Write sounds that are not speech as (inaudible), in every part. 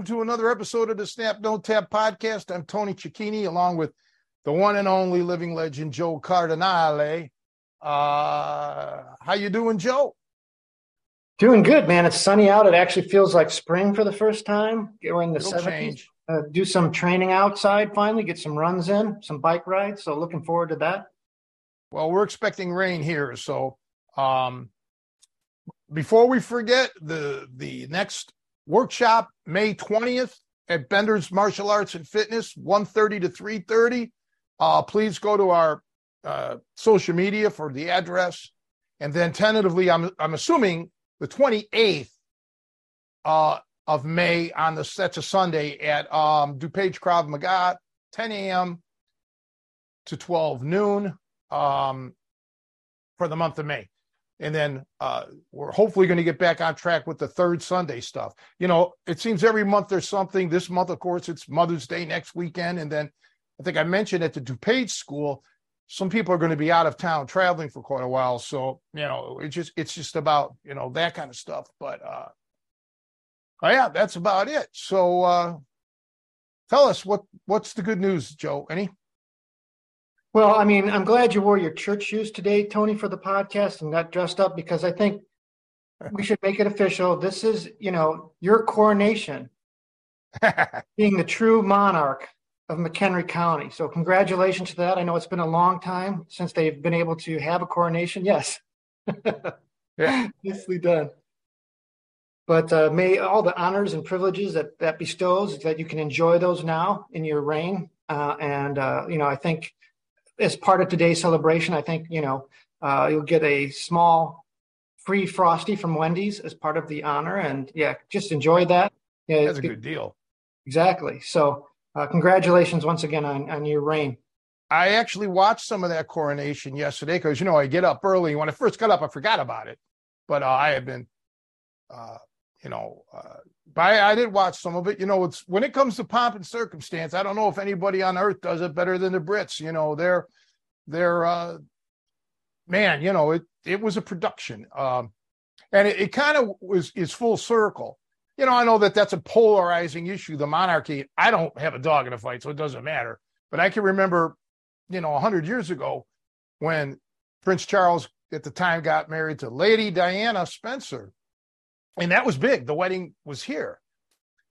Welcome to another episode of the Snap No Tap podcast. I'm Tony Cecchine, along with the one and only living legend, Joe Cardinale. Uh, how you doing, Joe? Doing good, man. It's sunny out. It actually feels like spring for the first time. We're in the It'll 70s. change. Uh, do some training outside finally, get some runs in, some bike rides. So looking forward to that. Well, we're expecting rain here, so um, before we forget, the the next workshop May twentieth at Bender's Martial Arts and Fitness, 1.30 to three thirty. Uh, please go to our uh, social media for the address, and then tentatively, I'm I'm assuming the twenty eighth uh, of May on the that's a Sunday at um, DuPage Krav Maga, 10 a.m. to 12 noon um, for the month of May. And then uh, we're hopefully going to get back on track with the third Sunday stuff. You know, it seems every month there's something. This month, of course, it's Mother's Day next weekend. And then I think I mentioned at the DuPage school, some people are going to be out of town traveling for quite a while. So, you know, it's just it's just about, you know, that kind of stuff. But uh oh yeah, that's about it. So uh tell us what what's the good news, Joe? Any? Well, I mean, I'm glad you wore your church shoes today, Tony, for the podcast and got dressed up because I think we should make it official. This is, you know, your coronation, (laughs) being the true monarch of McHenry County. So congratulations to that. I know it's been a long time since they've been able to have a coronation. Yes. (laughs) Yeah. (laughs) Nicely done. But uh, may all the honors and privileges that that bestows that you can enjoy those now in your reign. Uh, and uh, you know, I think as part of today's celebration, I think you know uh, you'll get a small free frosty from Wendy's as part of the honor. And yeah, just enjoy that. Yeah, That's a good deal. exactly. So uh, congratulations once again on on your reign. I actually watched some of that coronation yesterday because you know I get up early. When I first got up, I forgot about it, but uh, I have been, uh, you know, uh, but I, I did watch some of it. You know, it's when it comes to pomp and circumstance. I don't know if anybody on earth does it better than the Brits. You know, they're they're uh, man. You know, it it was a production, um, and it, it kind of was is full circle. You know, I know that that's a polarizing issue, the monarchy. I don't have a dog in the fight, so it doesn't matter. But I can remember you know, 100 years ago when Prince Charles at the time got married to Lady Diana Spencer. And that was big. The wedding was here.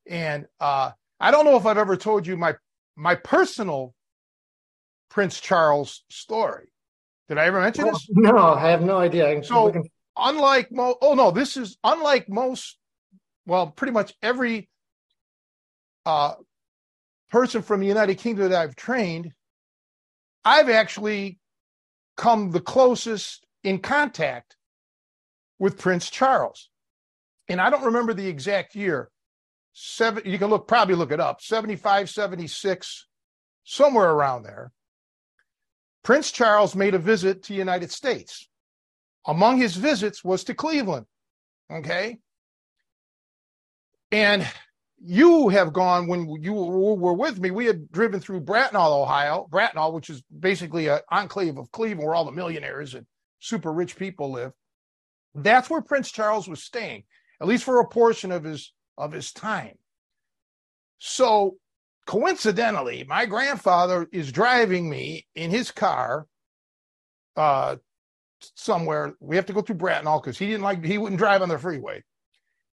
And uh, I don't know if I've ever told you my my personal Prince Charles story. Did I ever mention this? No, I have no idea. I'm So- looking- unlike mo oh no this is unlike most well pretty much every uh person from the united kingdom that i've trained i've actually come the closest in contact with prince charles and i don't remember the exact year seven you can look probably look it up 75 76 somewhere around there prince charles made a visit to the united states among his visits was to Cleveland. Okay. And you have gone when you were with me. We had driven through Bratenahl, Ohio, Bratenahl, which is basically an enclave of Cleveland where all the millionaires and super rich people live. That's where Prince Charles was staying, at least for a portion of his of his time. So coincidentally, my grandfather is driving me in his car uh, somewhere. We have to go through Bratenahl because he didn't like he wouldn't drive on the freeway.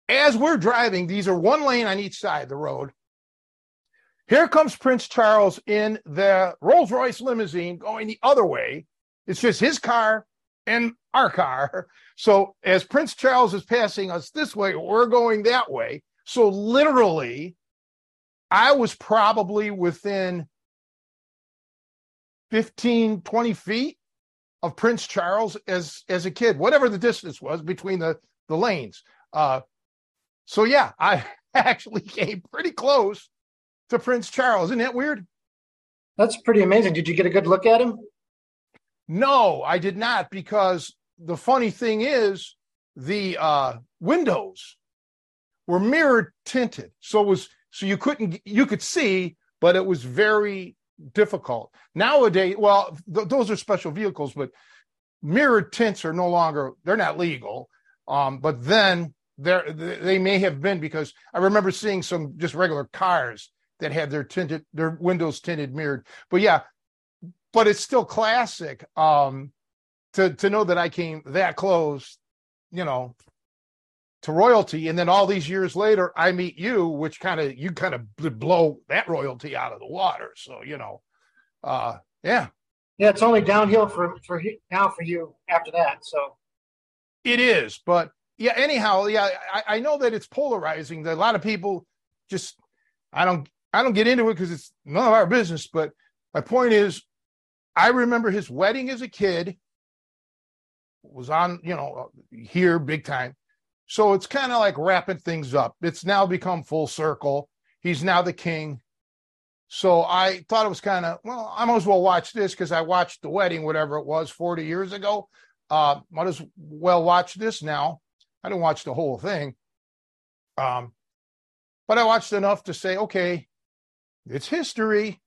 As we're driving, these are one lane on each side of the road. Here comes Prince Charles in the Rolls Royce limousine going the other way. It's just his car in our car. So as Prince Charles is passing us this way, we're going that way. So literally, I was probably within 15, 20 feet of Prince Charles as as a kid, whatever the distance was between the the lanes. Uh, so yeah, I (laughs) actually came pretty close to Prince Charles. Isn't that weird? That's pretty amazing. Did you get a good look at him? No, I did not because the funny thing is the uh, windows were mirror tinted, so it was so you couldn't you could see, but it was very difficult. Nowadays, well, th- those are special vehicles, but mirror tints are no longer they're not legal. Um, but then there they may have been because I remember seeing some just regular cars that had their tinted their windows tinted mirrored. But yeah, but it's still classic. Um, to to know that I came that close, you know, to royalty, and then all these years later, I meet you, which kind of you kind of blow that royalty out of the water. So you know, uh, yeah, yeah, it's only downhill for for now for you after that. So it is, but yeah. Anyhow, yeah, I, I know that it's polarizing. That a lot of people just I don't I don't get into it because it's none of our business. But my point is, I remember his wedding as a kid was on, you know, here big time. So it's kind of like wrapping things up. It's now become full circle. He's now the king. So I thought it was kind of, well, I might as well watch this because I watched the wedding, whatever it was, 40 years ago. Uh, might as well watch this now. I didn't watch the whole thing. Um, but I watched enough to say, okay, it's history,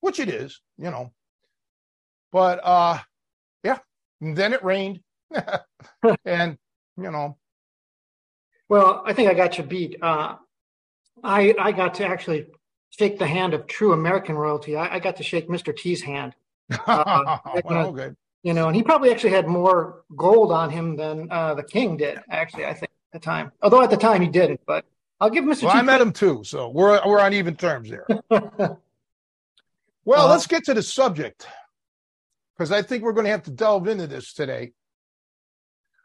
which it is, you know. But uh yeah, and then it rained. (laughs) and you know, well, I think I got you beat. Uh, I I got to actually shake the hand of true American royalty. I, I got to shake Mr. T's hand. (laughs) Uh, well, good. You know, and he probably actually had more gold on him than uh, the king did. Actually, I think at the time. Although at the time he didn't, but I'll give Mr. Well, T I met him too, so we're we're on even terms there. (laughs) well, uh, let's get to the subject because I think we're going to have to delve into this today.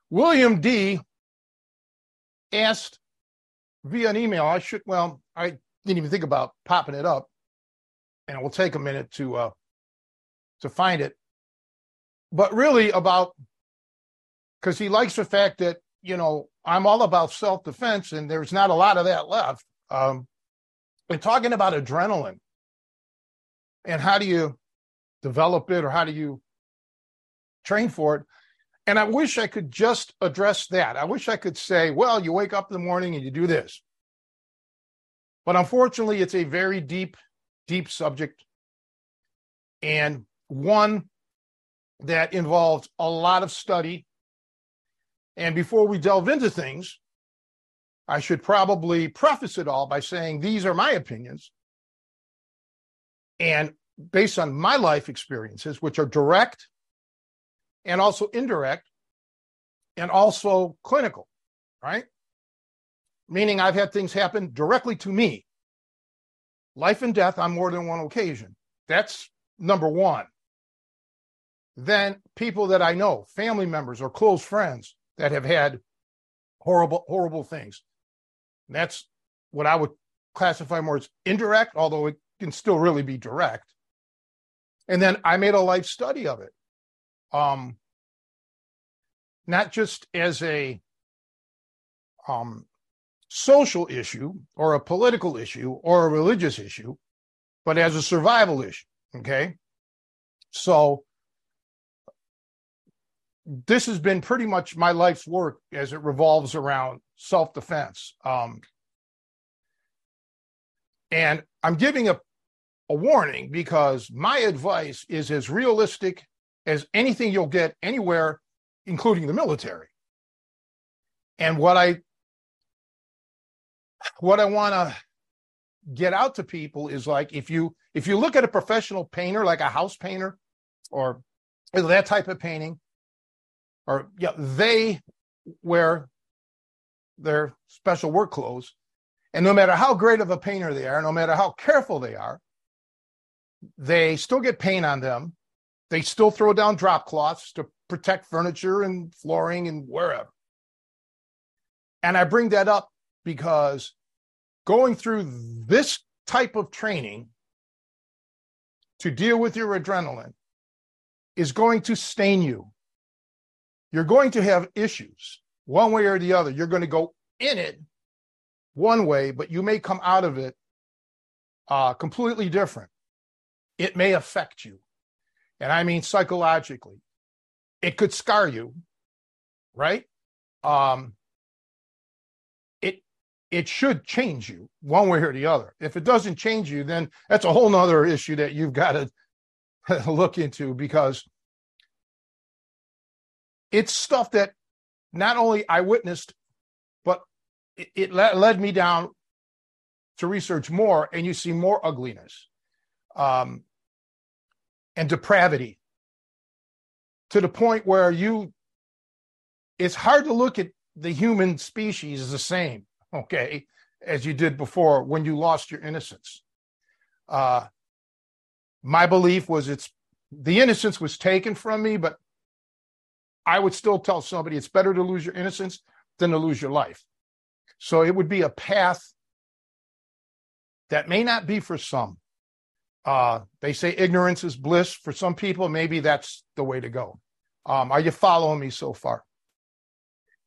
William D asked via an email. I should, well, I didn't even think about popping it up, and it will take a minute to uh, to find it. But really about because he likes the fact that you know I'm all about self defense, and there's not a lot of that left. Um, and talking about adrenaline and how do you develop it or how do you train for it and I wish I could just address that. I wish I could say, well, you wake up in the morning and you do this. But unfortunately, it's a very deep, deep subject and one that involves a lot of study. And before we delve into things, I should probably preface it all by saying these are my opinions. And based on my life experiences, which are direct and also indirect and also clinical, right? Meaning I've had things happen directly to me. Life and death on more than one occasion. That's number one. Then people that I know, family members or close friends that have had horrible, horrible things. that's what I would classify more as indirect, although it can still really be direct. And then I made a life study of it um, not just as a um, social issue or a political issue or a religious issue, but as a survival issue. Okay. So this has been pretty much my life's work as it revolves around self defense. Um, and I'm giving a, a warning because my advice is as realistic as anything you'll get anywhere, including the military. And what I what I want to get out to people is like if you if you look at a professional painter like a house painter or that type of painting or yeah they wear their special work clothes and no matter how great of a painter they are no matter how careful they are they still get paint on them they still throw down drop cloths to protect furniture and flooring and wherever. And I bring that up because going through this type of training to deal with your adrenaline is going to stain you. You're going to have issues one way or the other. You're going to go in it one way, but you may come out of it uh, completely different. It may affect you. And I mean psychologically. It could scar you, right? Um, it it should change you one way or the other. If it doesn't change you, then that's a whole nother issue that you've got to (laughs) look into because it's stuff that not only I witnessed, but it, it led me down to research more, and you see more ugliness um, and depravity to the point where you, it's hard to look at the human species the same, okay, as you did before when you lost your innocence. Uh, my belief was it's the innocence was taken from me, but I would still tell somebody it's better to lose your innocence than to lose your life. So it would be a path that may not be for some. Uh, they say ignorance is bliss. For some people, maybe that's the way to go. Um, are you following me so far?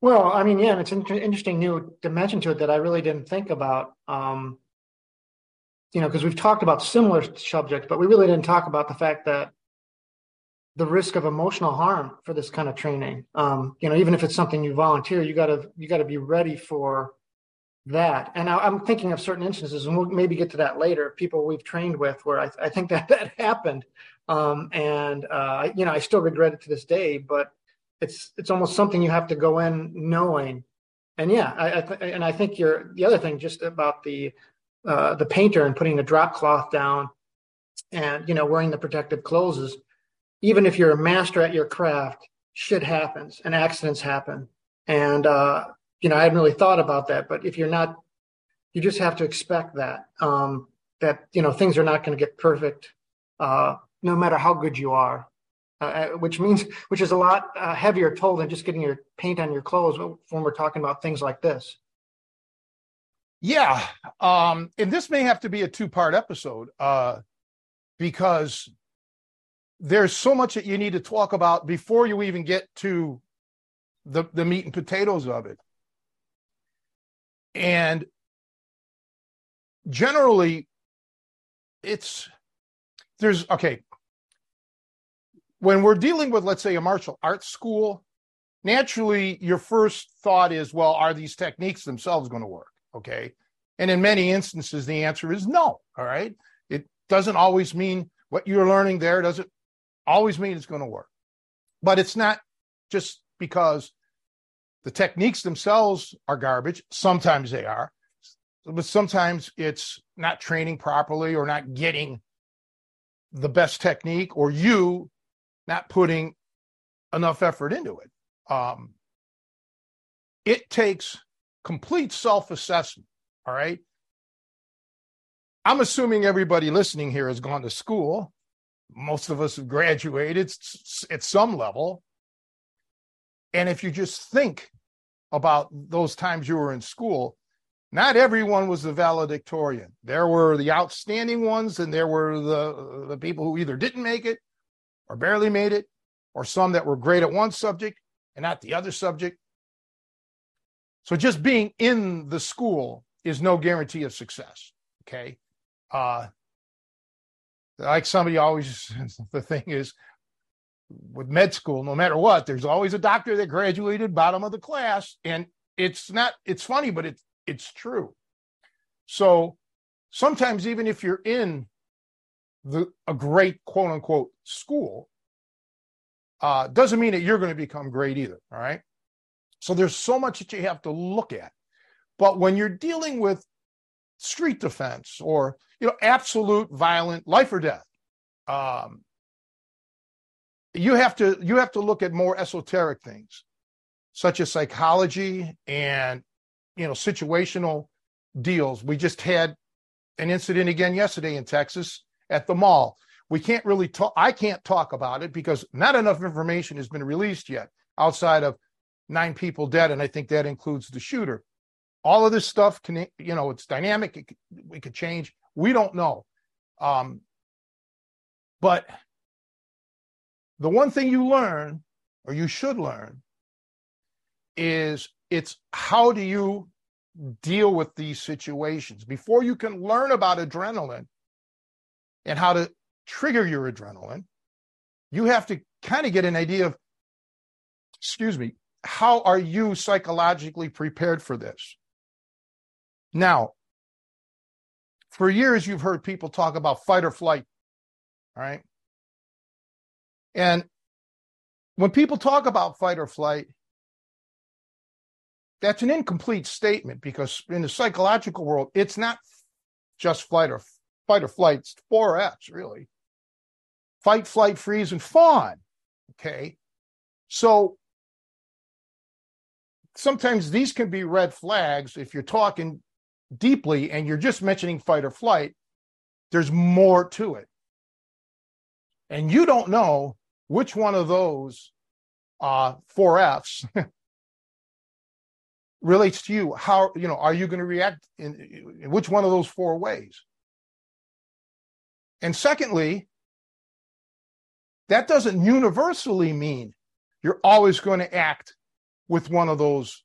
Well, I mean, yeah, it's an interesting new dimension to it that I really didn't think about. Um, you know, because we've talked about similar subjects, but we really didn't talk about the fact that the risk of emotional harm for this kind of training. Um, you know, even if it's something you volunteer, you gotta you gotta be ready for that. And I, am thinking of certain instances, and we'll maybe get to that later. People we've trained with, where I, I think (laughs) that that happened, um, and uh, you know, I still regret it to this day. But it's it's almost something you have to go in knowing. And yeah, I, I th- and I think you're the other thing just about the uh, the painter and putting the drop cloth down, and you know, wearing the protective clothes is even if you're a master at your craft, shit happens and accidents happen. And uh, you know, I hadn't really thought about that, but if you're not, you just have to expect that, um, that, you know, things are not going to get perfect, uh, no matter how good you are. Uh, uh, which means, which is a lot uh, heavier toll than just getting your paint on your clothes when we're talking about things like this. Yeah, um, and this may have to be a two-part episode uh, because there's so much that you need to talk about before you even get to the the meat and potatoes of it. And generally, it's there's okay. When we're dealing with, let's say, a martial arts school, naturally your first thought is, well, are these techniques themselves going to work? Okay. And in many instances, the answer is no. All right. It doesn't always mean what you're learning there doesn't always mean it's going to work. But it's not just because the techniques themselves are garbage. Sometimes they are, but sometimes it's not training properly or not getting the best technique or you not putting enough effort into it. Um, it takes complete self assessment. All right. I'm assuming everybody listening here has gone to school. Most of us have graduated at some level. And if you just think about those times you were in school, not everyone was the valedictorian. There were the outstanding ones, and there were the, the people who either didn't make it or barely made it, or some that were great at one subject and not the other subject. So just being in the school is no guarantee of success. Okay. Uh, like somebody always, (laughs) the thing is, with med school, no matter what, there's always a doctor that graduated bottom of the class. And it's not, it's funny, but it's it's true. So sometimes even if you're in the a great quote unquote school, uh, doesn't mean that you're going to become great either. All right. So there's so much that you have to look at. But when you're dealing with street defense or you know absolute violent life or death, um, you have to you have to look at more esoteric things such as psychology and you know situational deals we just had an incident again yesterday in texas at the mall we can't really talk. I can't talk about it because not enough information has been released yet outside of nine people dead. And I think that includes the shooter. All of this stuff can, you know, it's dynamic. It, it could change. We don't know. Um, but the one thing you learn, or you should learn, is it's how do you deal with these situations. Before you can learn about adrenaline and how to trigger your adrenaline you have to kind of get an idea of excuse me how are you psychologically prepared for this? Now for years you've heard people talk about fight or flight all right and when people talk about fight or flight that's an incomplete statement because in the psychological world, it's not just flight or fight or flight. It's four F's really: fight, flight, freeze, and fawn. Okay, so sometimes these can be red flags if you're talking deeply and you're just mentioning fight or flight. There's more to it, and you don't know which one of those uh, four F's (laughs) relates to you? How you know are you going to react in, in which one of those four ways? And secondly that doesn't universally mean you're always going to act with one of those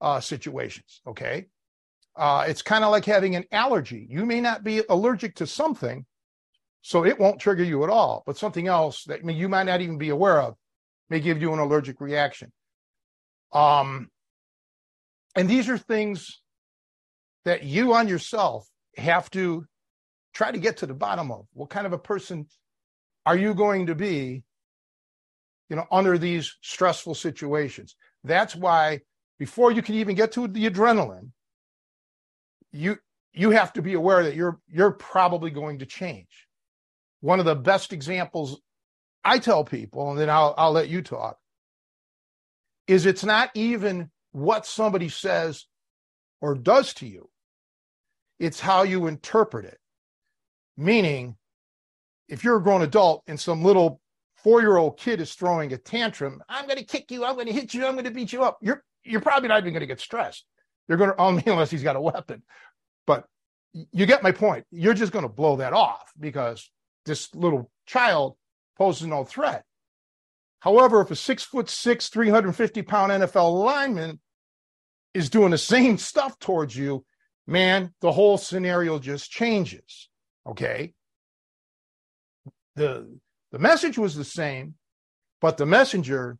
uh, situations okay? Uh, it's kind of like having an allergy. You may not be allergic to something so it won't trigger you at all but something else that I mean, you might not even be aware of may give you an allergic reaction um, and these are things that you on yourself have to try to get to the bottom of. What kind of a person are you going to be, you know, under these stressful situations? That's why before you can even get to the adrenaline, you you have to be aware that you're you're probably going to change. One of the best examples I tell people, and then I'll I'll let you talk, is it's not even what somebody says or does to you, it's how you interpret it. Meaning, if you're a grown adult and some little four year old kid is throwing a tantrum, I'm going to kick you, I'm going to hit you, I'm going to beat you up. You're you're probably not even going to get stressed. You're going to, only unless he's got a weapon. But you get my point. You're just going to blow that off because this little child poses no threat. However, if a six foot six, 350 pound NFL lineman is doing the same stuff towards you, man, the whole scenario just changes. Okay. The the message was the same, but the messenger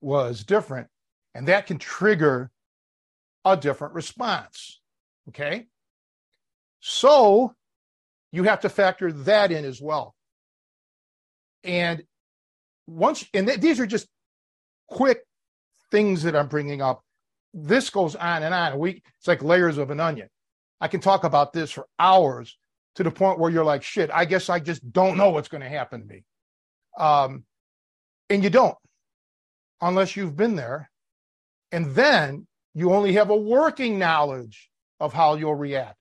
was different, and that can trigger a different response. Okay. So you have to factor that in as well. And once, and th- these are just quick things that I'm bringing up this goes on and on. We it's like layers of an onion. I can talk about this for hours to the point where you're like, shit, I guess I just don't know what's going to happen to me. Um, and you don't unless you've been there. And then you only have a working knowledge of how you'll react.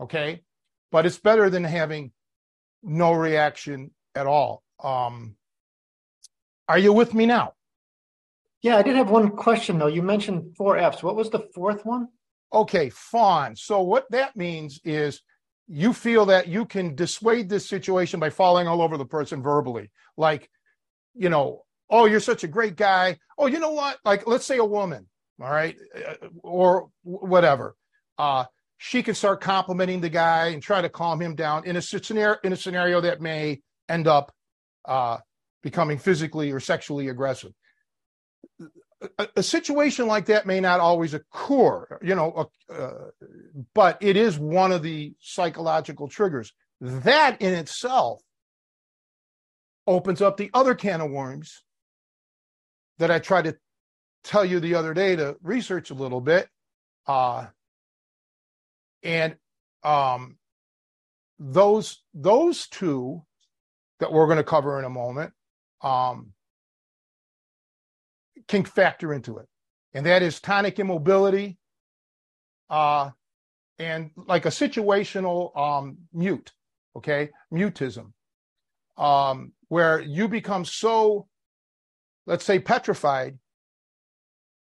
Okay. But it's better than having no reaction at all. Um, are you with me now? Yeah, I did have one question though. You mentioned four F's. What was the fourth one? Okay, fawn. So what that means is you feel that you can dissuade this situation by falling all over the person verbally. Like, you know, oh, you're such a great guy. Oh, you know what? Like, let's say a woman, all right, uh, or whatever. Uh, she can start complimenting the guy and try to calm him down in a scenario in a scenario that may end up uh, becoming physically or sexually aggressive a, a, situation like that may not always occur, you know, uh, but it is one of the psychological triggers. That in itself opens up the other can of worms that I tried to tell you the other day to research a little bit. Uh, and um, those those two that we're going to cover in a moment um, can factor into it. And that is tonic immobility uh, and like a situational um, mute, okay? Mutism. um, where you become so, let's say, petrified,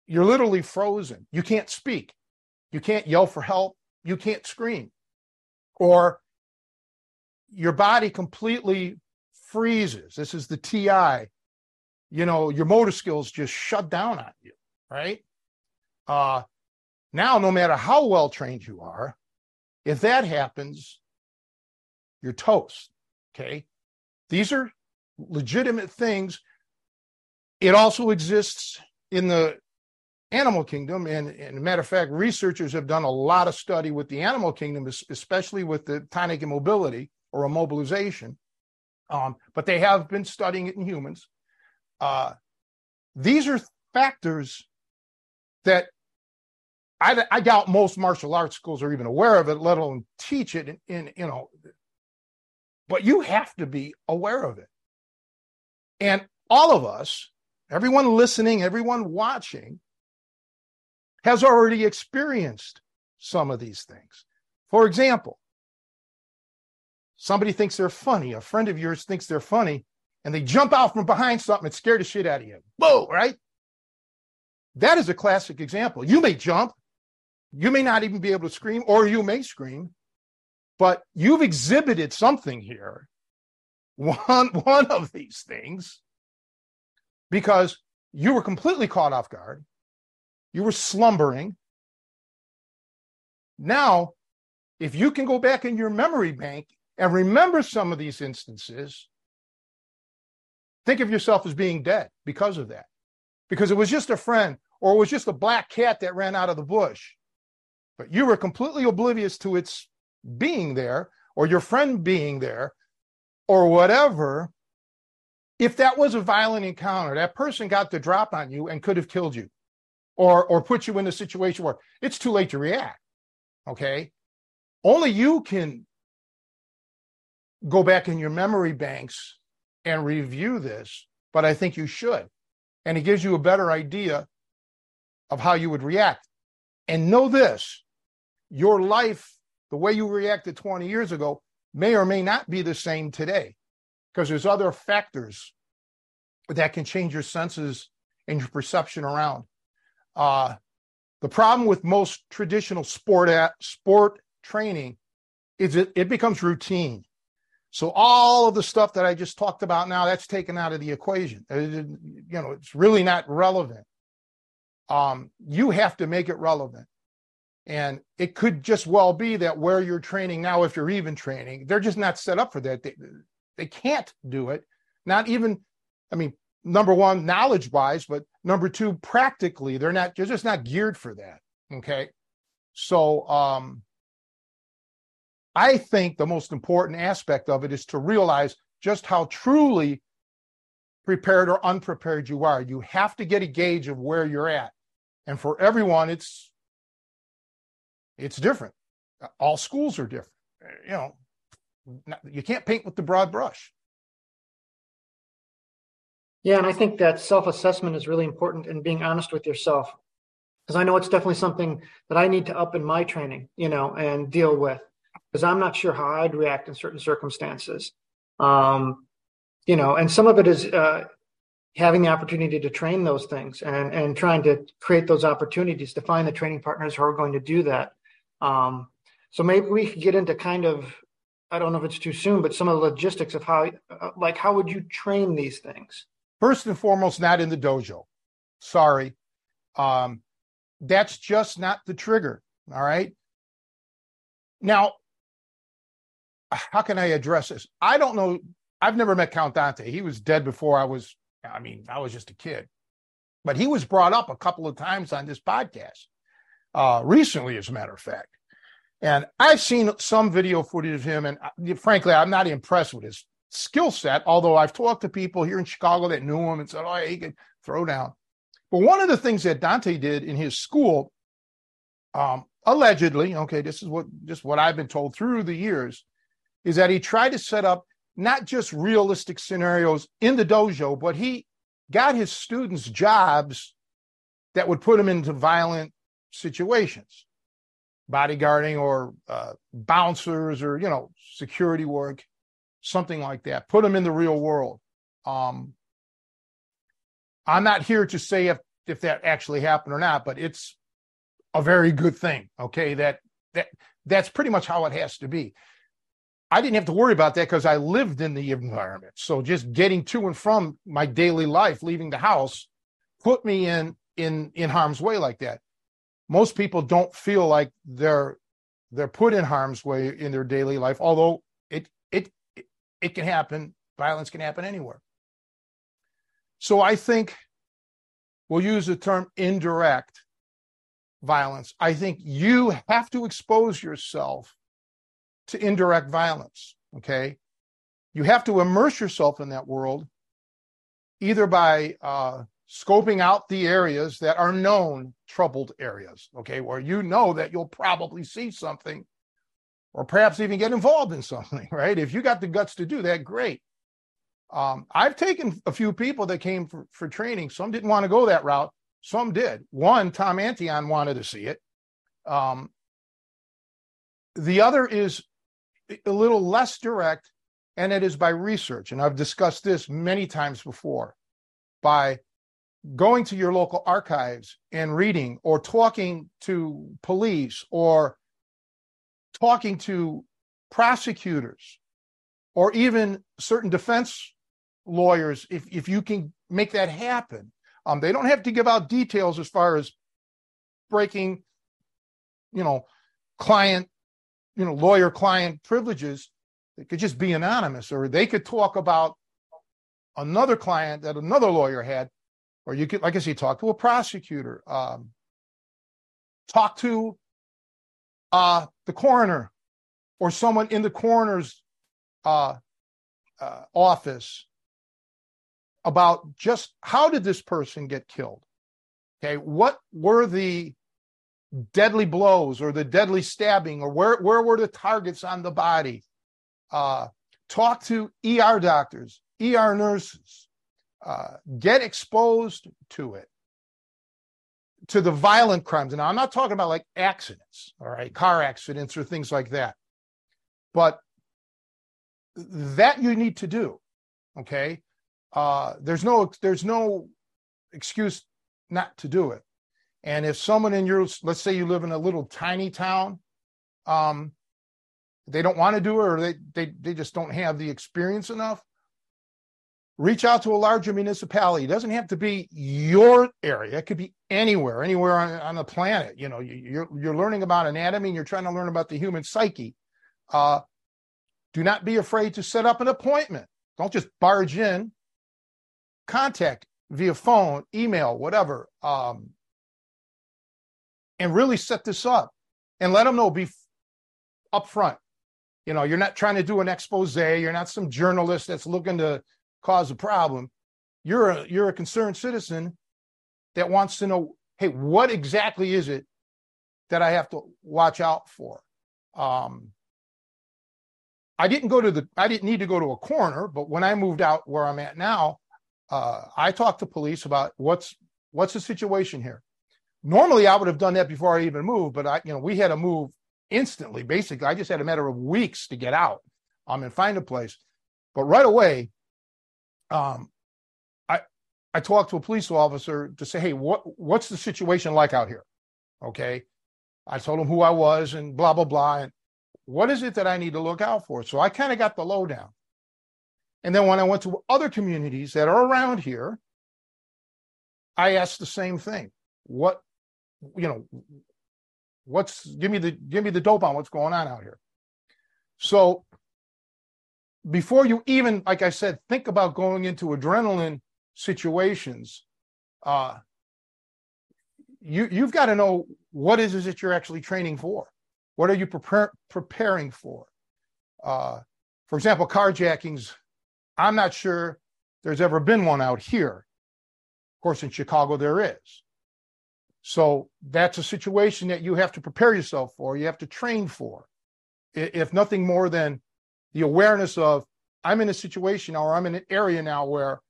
you're literally frozen. You can't speak. You can't yell for help. You can't scream. Or your body completely freezes. This is the TI. You know, your motor skills just shut down on you, right? Uh, now, no matter how well trained you are, if that happens, you're toast. Okay. These are legitimate things. It also exists in the animal kingdom. And, and matter of fact, researchers have done a lot of study with the animal kingdom, especially with the tonic immobility or immobilization. Um, but they have been studying it in humans. Uh, these are factors that I, I, doubt most martial arts schools are even aware of it, let alone teach it in, in you know. But you have to be aware of it. And all of us, everyone listening, everyone watching, has already experienced some of these things. For example, somebody thinks they're funny, a friend of yours thinks they're funny, and they jump out from behind something and scare the shit out of you. Whoa, right? That is a classic example. You may jump, you may not even be able to scream, or you may scream, but you've exhibited something here. One, (laughs) one of these things, because you were completely caught off guard you were slumbering. Now, if you can go back in your memory bank and remember some of these instances, think of yourself as being dead because of that. Because it was just a friend or it was just a black cat that ran out of the bush. But you were completely oblivious to its being there or your friend being there or whatever. If that was a violent encounter, that person got the drop on you and could have killed you or or put you in a situation where it's too late to react okay? Only you can go back in your memory banks and review this but i think you should. And it gives you a better idea of how you would react. And know this your life the way you reacted 20 years ago may or may not be the same today because there's other factors that can change your senses and your perception around uh, the problem with most traditional sport at sport training is it, it becomes routine. So all of the stuff that I just talked about now, that's taken out of the equation. It, you know, it's really not relevant. Um, you have to make it relevant. And it could just well be that where you're training now, if you're even training, they're just not set up for that. They, they can't do it. Not even, I mean, number one, knowledge wise, but number two, practically, they're not, they're just not geared for that. Okay. So, um, I think the most important aspect of it is to realize just how truly prepared or unprepared you are. You have to get a gauge of where you're at. And for everyone, it's it's different. All schools are different. You know, you can't paint with the broad brush. Yeah, and I think that self assessment is really important and being honest with yourself. Because I know it's definitely something that I need to up in my training, you know, and deal with. Because I'm not sure how I'd react in certain circumstances. Um, you know, and some of it is uh, having the opportunity to train those things and, and trying to create those opportunities to find the training partners who are going to do that. Um, so maybe we could get into kind of, I don't know if it's too soon, but some of the logistics of how, uh, like, how would you train these things? First and foremost, not in the dojo. Sorry. Um, that's just not the trigger. All right. Now, how can I address this? I don't know. I've never met Count Dante. He was dead before I was, I mean, I was just a kid. But he was brought up a couple of times on this podcast, uh, recently, as a matter of fact. And I've seen some video footage of him, and uh, frankly, I'm not impressed with his skill set, although I've talked to people here in Chicago that knew him and said, oh, he could throw down. But one of the things that Dante did in his school, um, allegedly, okay, this is what just what I've been told through the years, is that he tried to set up not just realistic scenarios in the dojo, but he got his students jobs that would put them into violent situations, bodyguarding or uh, bouncers or you know security work something like that. Put them in the real world. Um, I'm not here to say if if that actually happened or not, but it's a very good thing. Okay, that that that's pretty much how it has to be. I didn't have to worry about that because I lived in the environment. So just getting to and from my daily life, leaving the house, put me in in in harm's way like that. Most people don't feel like they're they're put in harm's way in their daily life, although it it can happen. Violence can happen anywhere. So I think we'll use the term indirect violence. I think you have to expose yourself to indirect violence. Okay. You have to immerse yourself in that world either by uh, scoping out the areas that are known troubled areas, okay, where you know that you'll probably see something or perhaps even get involved in something, (laughs) right? If you got the guts to do that, great. Um, I've taken a few people that came for, for training. Some didn't want to go that route. Some did. One, Tom Antion wanted to see it. Um, the other is a little less direct, and it is by research. And I've discussed this many times before by going to your local archives and reading or talking to police or talking to prosecutors or even certain defense lawyers if, if you can make that happen. Um, they don't have to give out details as far as breaking you know client you know lawyer client privileges. It could just be anonymous or they could talk about another client that another lawyer had or you could like i say talk to a prosecutor um, talk to uh, the coroner or someone in the coroner's uh, uh, office about just how did this person get killed? Okay what were the deadly blows or the deadly stabbing or where, where were the targets on the body? Uh, talk to er doctors er nurses uh, get exposed to it to the violent crimes. Now i'm not talking about like accidents all right car accidents or things like that. But that you need to do okay? Uh, there's no there's no excuse not to do it. And if someone in your, let's say you live in a little tiny town, um, they don't want to do it or they, they, they just don't have the experience enough, reach out to a larger municipality. It doesn't have to be your area. It could be anywhere, anywhere on, on the planet. You know, you, are you're learning about anatomy and you're trying to learn about the human psyche. Uh, do not be afraid to set up an appointment. Don't just barge in. Contact via phone, email, whatever. Um, and really set this up and let them know be up front. You know, you're not trying to do an expose. You're not some journalist that's looking to cause a problem. You're a you're a concerned citizen that wants to know, hey, what exactly is it that I have to watch out for? Um, I didn't go to the I didn't need to go to a coroner, but when I moved out where I'm at now, uh, I talked to police about what's what's the situation here. Normally, I would have done that before I even moved, but I, you know, we had to move instantly. Basically, I just had a matter of weeks to get out um, and find a place. But right away, um, I I talked to a police officer to say, hey, what what's the situation like out here? Okay, I told him who I was and blah blah blah, and what is it that I need to look out for? So I kind of got the lowdown. And then when I went to other communities that are around here, I asked the same thing. What you know, what's give me the give me the dope on what's going on out here. So before you even, like I said, think about going into adrenaline situations, uh, you you've got to know what is it that you're actually training for. What are you prepare, preparing for? Uh, for example, carjackings. I'm not sure there's ever been one out here. Of course, in Chicago there is. So that's a situation that you have to prepare yourself for, you have to train for. If nothing more than the awareness of I'm in a situation or I'm in an area now where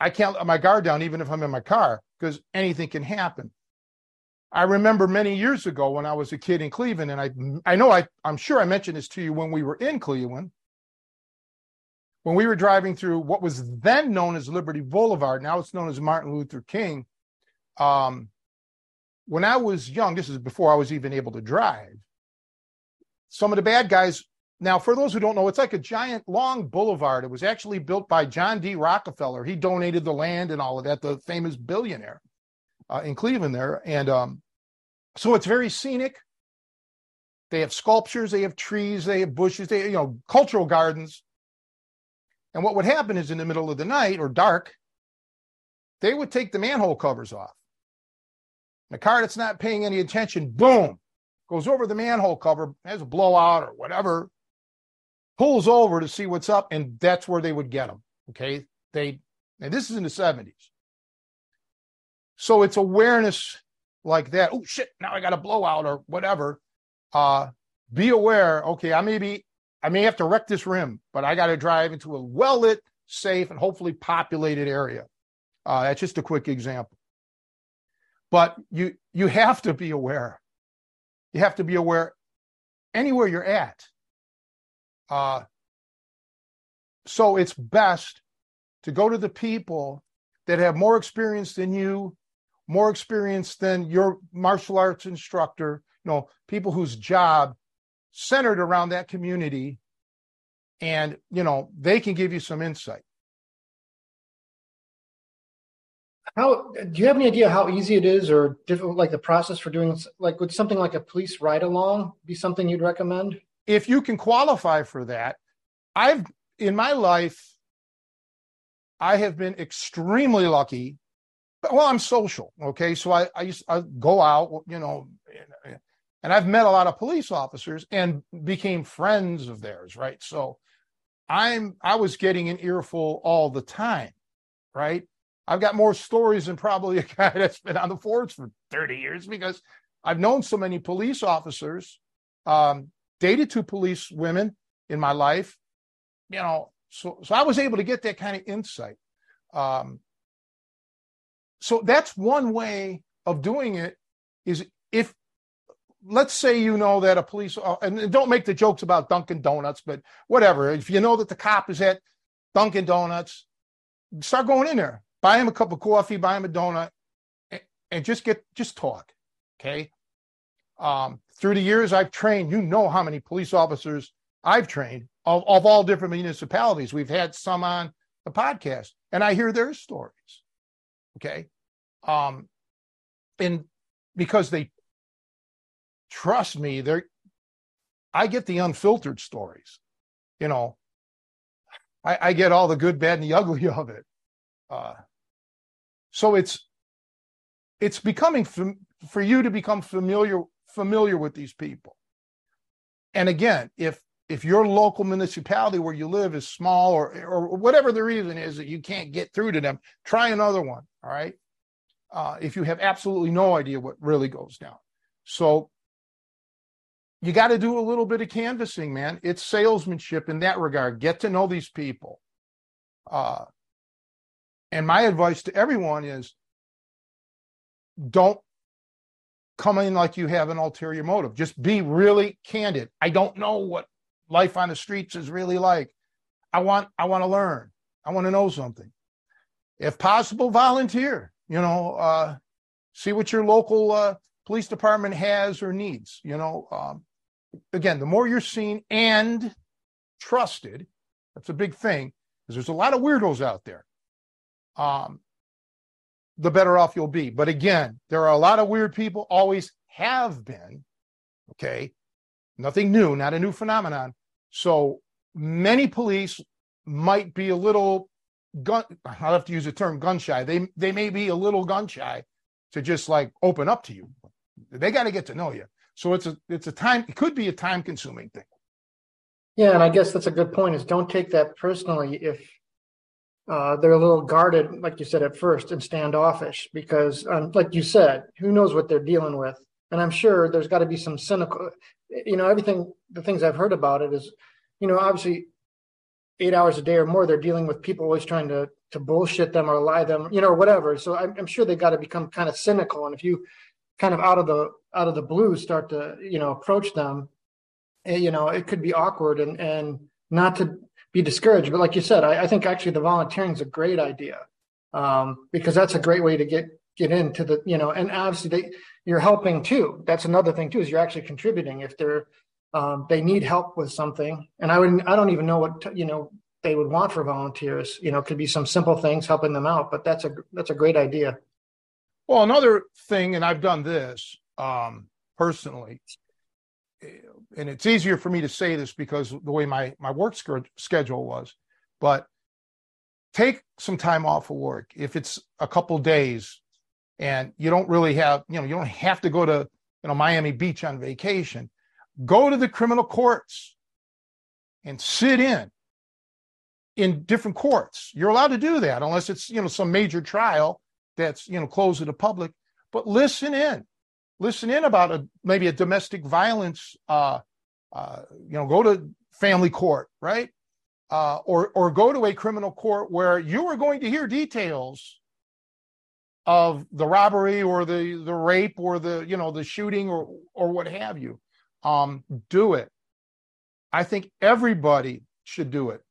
I can't let my guard down even if I'm in my car because anything can happen. I remember many years ago when I was a kid in Cleveland, and I I know I I'm sure I mentioned this to you when we were in Cleveland. when we were driving through what was then known as Liberty Boulevard, now it's known as Martin Luther King. Um, when I was young, this is before I was even able to drive, some of the bad guys. Now, for those who don't know, it's like a giant long boulevard. It was actually built by John D. Rockefeller. He donated the land and all of that, the famous billionaire uh, in Cleveland there. And um, so it's very scenic. They have sculptures, they have trees, they have bushes, they you know cultural gardens. And what would happen is in the middle of the night or dark, they would take the manhole covers off. The car that's not paying any attention, boom, goes over the manhole cover, has a blowout or whatever, pulls over to see what's up, and that's where they would get them. Okay. They, and this is in the 70s. So it's awareness like that. Oh shit, now I got a blowout or whatever. Uh, be aware, okay, I may be I may have to wreck this rim, but I got to drive into a well lit, safe, and hopefully populated area. Uh, that's just a quick example. But you you have to be aware. You have to be aware anywhere you're at. Uh, so it's best to go to the people that have more experience than you, more experience than your martial arts instructor, you know, people whose job centered around that community. And you know they can give you some insight. How do you have any idea how easy it is or difficult like the process for doing like would something like a police ride along be something you'd recommend if you can qualify for that i've in my life i have been extremely lucky well i'm social okay so i i used I go out you know and I've met a lot of police officers and became friends of theirs, right? So I'm I was getting an earful all the time, right? I've got more stories than probably a guy (laughs) that's been on the force for 30 years because I've known so many police officers, um, dated two police women in my life, you know, so so I was able to get that kind of insight. Um, so that's one way of doing it is if let's say you know that a police uh, and don't make the jokes about Dunkin' Donuts, but whatever. If you know that the cop is at Dunkin' Donuts, start going in there, buy him a cup of coffee, buy him a donut, and, and just get just talk. Okay. Um, through the years I've trained, you know how many police officers I've trained of, of all different municipalities. We've had some on the podcast, and I hear their stories. Okay. Um, and because they trust me, there I get the unfiltered stories. You know, I, I, get all the good, bad, and the ugly (laughs) of it. Uh, so it's it's becoming fam- for you to become familiar familiar with these people. And again, if if your local municipality where you live is small or or whatever the reason is that you can't get through to them, try another one. All right. Uh, if you have absolutely no idea what really goes down. So you got to do a little bit of canvassing, man. It's salesmanship in that regard. Get to know these people. Uh, and my advice to everyone is don't come in like you have an ulterior motive. Just be really candid. I don't know what life on the streets is really like. I want I want to learn. I want to know something. If possible, volunteer. You know, uh, see what your local uh, police department has or needs. You know, um, again, the more you're seen and trusted, that's a big thing, because there's a lot of weirdos out there. Um, the better off you'll be. But again, there are a lot of weird people, always have been. Okay. Nothing new, not a new phenomenon. So many police might be a little gun I'll have to use the term gun shy. They they may be a little gun shy to just like open up to you. They got to get to know you. So it's a it's a time it could be a time consuming thing. Yeah, and I guess that's a good point. Is don't take that personally if uh, they're a little guarded, like you said at first, and standoffish, because um, like you said, who knows what they're dealing with? And I'm sure there's got to be some cynical. You know, everything the things I've heard about it is, you know, obviously eight hours a day or more, they're dealing with people always trying to to bullshit them or lie them, you know, or whatever. So I'm, I'm sure they got to become kind of cynical. And if you kind of out of the out of the blue start to you know approach them eh, you know it could be awkward and and not to be discouraged. But like you said, I, I think actually the volunteering is a great idea um, because that's a great way to get get into the you know, and obviously they you're helping too. That's another thing too is you're actually contributing if they're um, they need help with something. And I would I don't even know what you know they would want for volunteers. You know, could be some simple things helping them out, but that's a that's a great idea. Well, another thing, and I've done this um, personally, and it's easier for me to say this because the way my my work schedule was, but take some time off of work. If it's a couple days and you don't really have you know you don't have to go to you know Miami Beach on vacation go to the criminal courts and sit in in different courts. You're allowed to do that unless it's you know some major trial that's you know closed to the public but listen in listen in about a maybe a domestic violence uh, uh you know go to family court right? Uh, or or go to a criminal court where you are going to hear details of the robbery or the the rape or the you know the shooting or or what have you. Um do it. I think everybody should do it.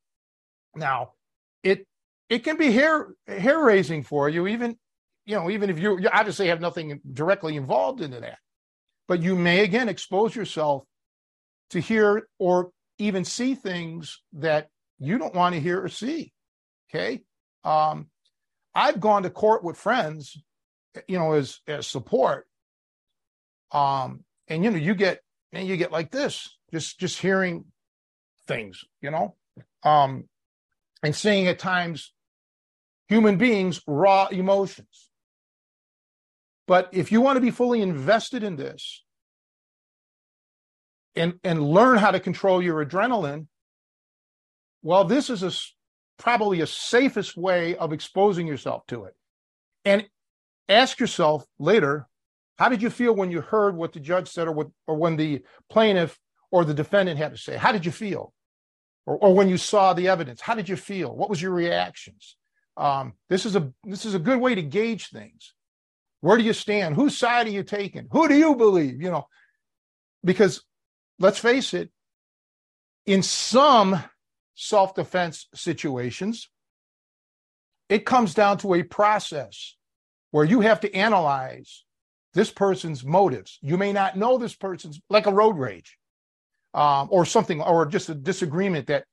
Now it it can be hair hair raising for you even you know, even if you, you obviously have nothing directly involved into that, but you may again expose yourself to hear or even see things that you don't want to hear or see. Okay. Um, I've gone to court with friends, you know, as as support. Um, and you know, you get and you get like this, just just hearing things, you know, um, and seeing at times human beings raw emotions. But if you want to be fully invested in this and, and learn how to control your adrenaline, well, this is a, probably a safest way of exposing yourself to it. And ask yourself later, how did you feel when you heard what the judge said or, what, or when the plaintiff or the defendant had to say? How did you feel? Or, or when you saw the evidence, how did you feel? What was your reactions? Um, this is a this is a good way to gauge things. Where do you stand? Whose side are you taking? Who do you believe? You know, because let's face it, in some self defense situations, it comes down to a process where you have to analyze this person's motives. You may not know this person's, like a road rage um, or something, or just a disagreement that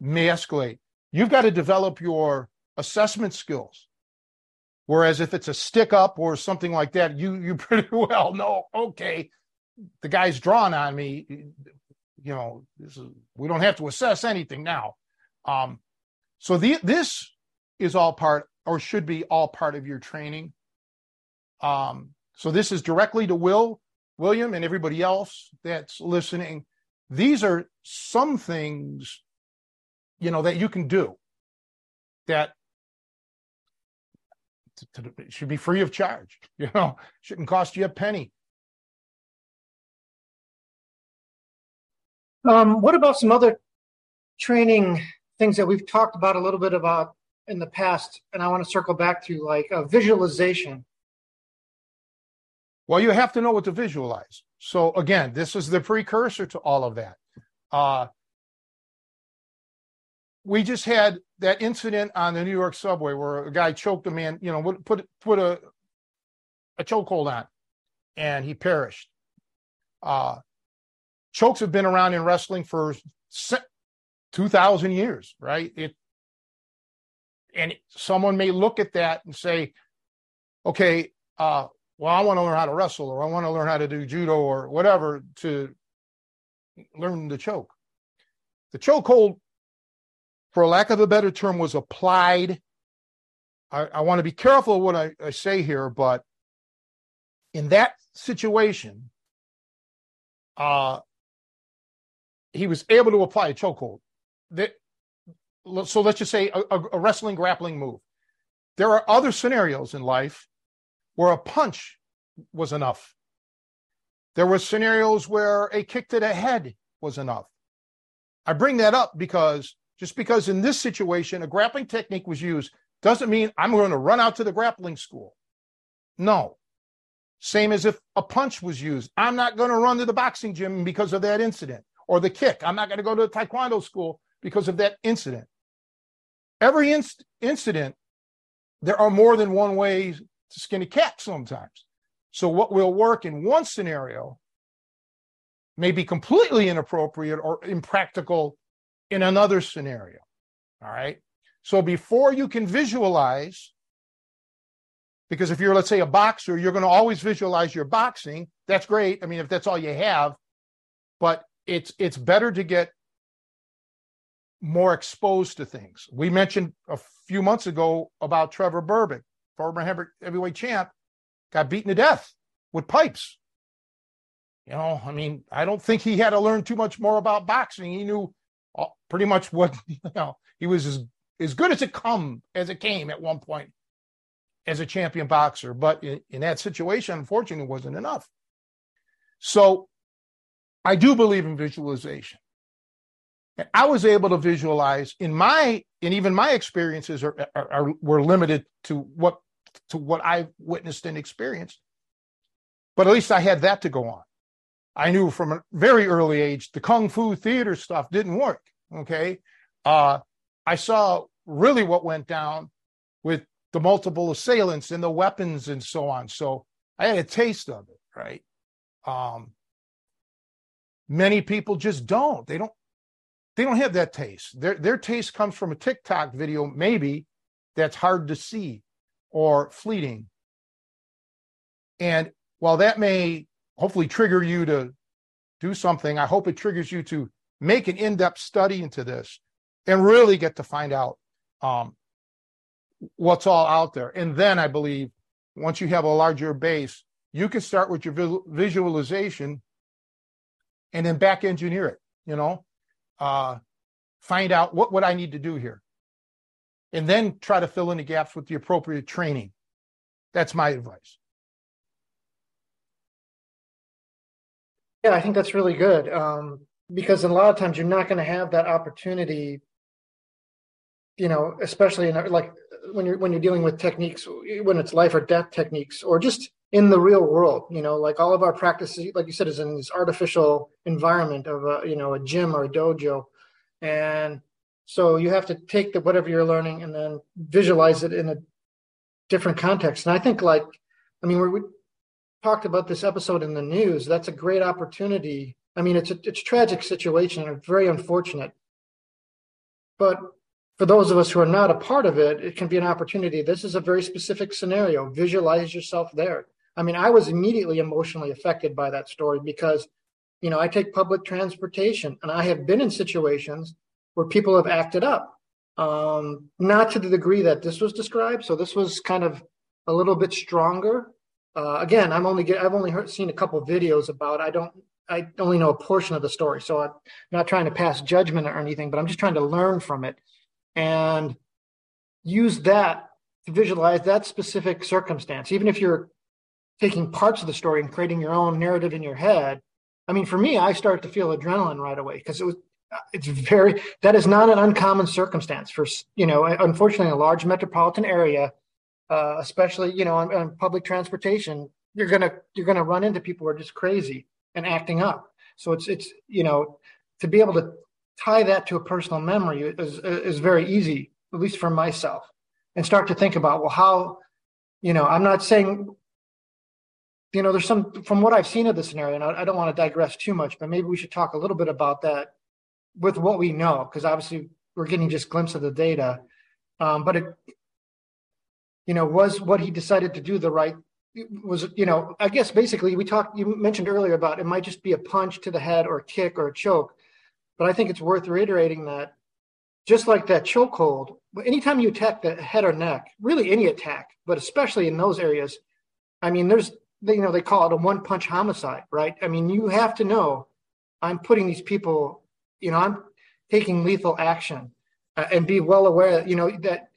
may escalate. You've got to develop your assessment skills. Whereas if it's a stick up or something like that, you you (laughs) pretty well know, okay, the guy's drawn on me. You know, is we don't have to assess anything now. Um, so the, this is all part or should be all part of your training. Um, so this is directly to Will, William, and everybody else that's listening. These are some things, you know, that you can do that to, to, it should be free of charge. (laughs) You know, shouldn't cost you a penny. Um, what about some other training things that we've talked about a little bit about in the past, and I want to circle back to like a visualization. Well, you have to know what to visualize. So again, this is the precursor to all of that. Uh, we just had that incident on the New York subway where a guy choked a man, you know, put put a a chokehold on, and he perished. Uh, chokes have been around in wrestling for two thousand years, right? It, and someone may look at that and say, "Okay, uh, well, I want to learn how to wrestle, or I want to learn how to do judo, or whatever to learn the choke." The chokehold for lack of a better term, was applied. I, I want to be careful of what I, I say here, but in that situation, uh, he was able to apply a chokehold. That, so let's just say a, a, wrestling grappling move. There are other scenarios in life where a punch was enough. There were scenarios where a kick to the head was enough. I bring that up because just because in this situation a grappling technique was used doesn't mean I'm going to run out to the grappling school. No. Same as if a punch was used. I'm not going to run to the boxing gym because of that incident or the kick. I'm not going to go to the taekwondo school because of that incident. Every inc- incident, there are more than one way to skin a cat sometimes. So, what will work in one scenario may be completely inappropriate or impractical in another scenario. All right. So, before you can visualize, because if you're, let's say, a boxer, you're going to always visualize your boxing. That's great. I mean, if that's all you have, but it's it's better to get more exposed to things. We mentioned a few months ago about Trevor Berbick, former heavyweight champ, got beaten to death with pipes. You know, I mean, I don't think he had to learn too much more about boxing. He knew pretty much what (laughs) you know. He was as as good as it come as it came at one point as a champion boxer, but in, in that situation, unfortunately, wasn't enough. So, I do believe in visualization. And I was able to visualize in my and even my experiences are, are, are were limited to what to what I witnessed and experienced. But at least I had that to go on. I knew from a very early age the kung fu theater stuff didn't work. Okay, uh, I saw really what went down with the multiple assailants and the weapons and so on. So I had a taste of it, right? Um, many people just don't. They don't they don't have that taste. Their their taste comes from a TikTok video, maybe that's hard to see or fleeting. And while that may hopefully trigger you to do something, I hope it triggers you to make an in-depth study into this and really get to find out um, what's all out there. And then I believe once you have a larger base, you can start with your visualization and then back engineer it. You know, uh, find out what what I need to do here, and then try to fill in the gaps with the appropriate training. That's my advice. Yeah, I think that's really good um, because a lot of times you're not going to have that opportunity. You know, especially in like when you're when you're dealing with techniques, when it's life or death techniques, or just in the real world you know like all of our practices like you said is in this artificial environment of a you know a gym or a dojo and so you have to take the whatever you're learning and then visualize it in a different context and i think like i mean we talked about this episode in the news that's a great opportunity i mean it's a it's a tragic situation and very unfortunate but for those of us who are not a part of it it can be an opportunity this is a very specific scenario visualize yourself there I mean, I was immediately emotionally affected by that story because, you know, I take public transportation and I have been in situations where people have acted up. Um, not to the degree that this was described. So this was kind of a little bit stronger. Uh, again, I'm only get, I've only heard, seen a couple videos about. I don't I only know a portion of the story, so I'm not trying to pass judgment or anything, but I'm just trying to learn from it and use that to visualize that specific circumstance. Even if you're taking parts of the story and creating your own narrative in your head. I mean, for me, I start to feel adrenaline right away because it was it's very that is not an uncommon circumstance for you know unfortunately in a large metropolitan area uh, especially you know on, on, public transportation you're gonna you're gonna run into people who are just crazy and acting up so it's it's you know to be able to tie that to a personal memory is is very easy at least for myself and start to think about well how you know i'm not saying you know, there's some from what I've seen of the scenario, and I, I don't want to digress too much, but maybe we should talk a little bit about that with what we know, because obviously we're getting just glimpse of the data. Um, but it, you know, was what he decided to do the right was, you know, I guess basically we talked. You mentioned earlier about it might just be a punch to the head or a kick or a choke, but I think it's worth reiterating that just like that chokehold, anytime you attack the head or neck, really any attack, but especially in those areas, I mean, there's you know they call it a one punch homicide right i mean you have to know i'm putting these people you know i'm taking lethal action uh, and be well aware you know that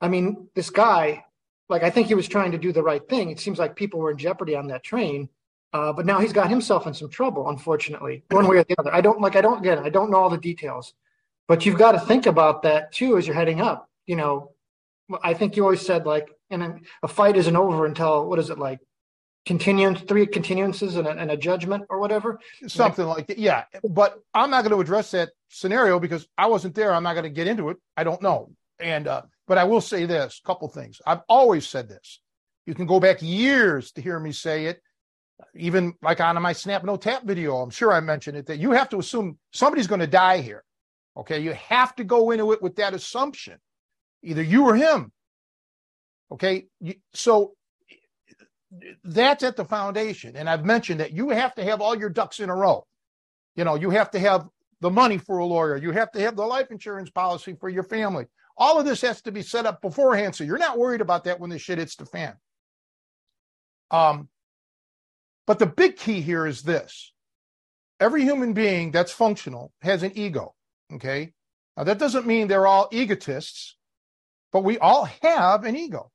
i mean this guy like i think he was trying to do the right thing it seems like people were in jeopardy on that train uh, but now he's got himself in some trouble unfortunately one way or the other i don't like i don't again i don't know all the details but you've got to think about that too as you're heading up you know i think you always said like and a fight isn't over until what is it like continuance, three continuances and a, and a judgment or whatever. Something like that. Yeah. But I'm not going to address that scenario because I wasn't there. I'm not going to get into it. I don't know. And, uh, but I will say this a couple things. I've always said this. You can go back years to hear me say it, even like on my Snap No Tap video. I'm sure I mentioned it that you have to assume somebody's going to die here. Okay. You have to go into it with that assumption, either you or him. Okay. So that's at the foundation. And I've mentioned that you have to have all your ducks in a row. You know, you have to have the money for a lawyer, you have to have the life insurance policy for your family. All of this has to be set up beforehand. So you're not worried about that when the shit hits the fan. Um, but the big key here is this every human being that's functional has an ego. Okay. Now, that doesn't mean they're all egotists, but we all have an ego.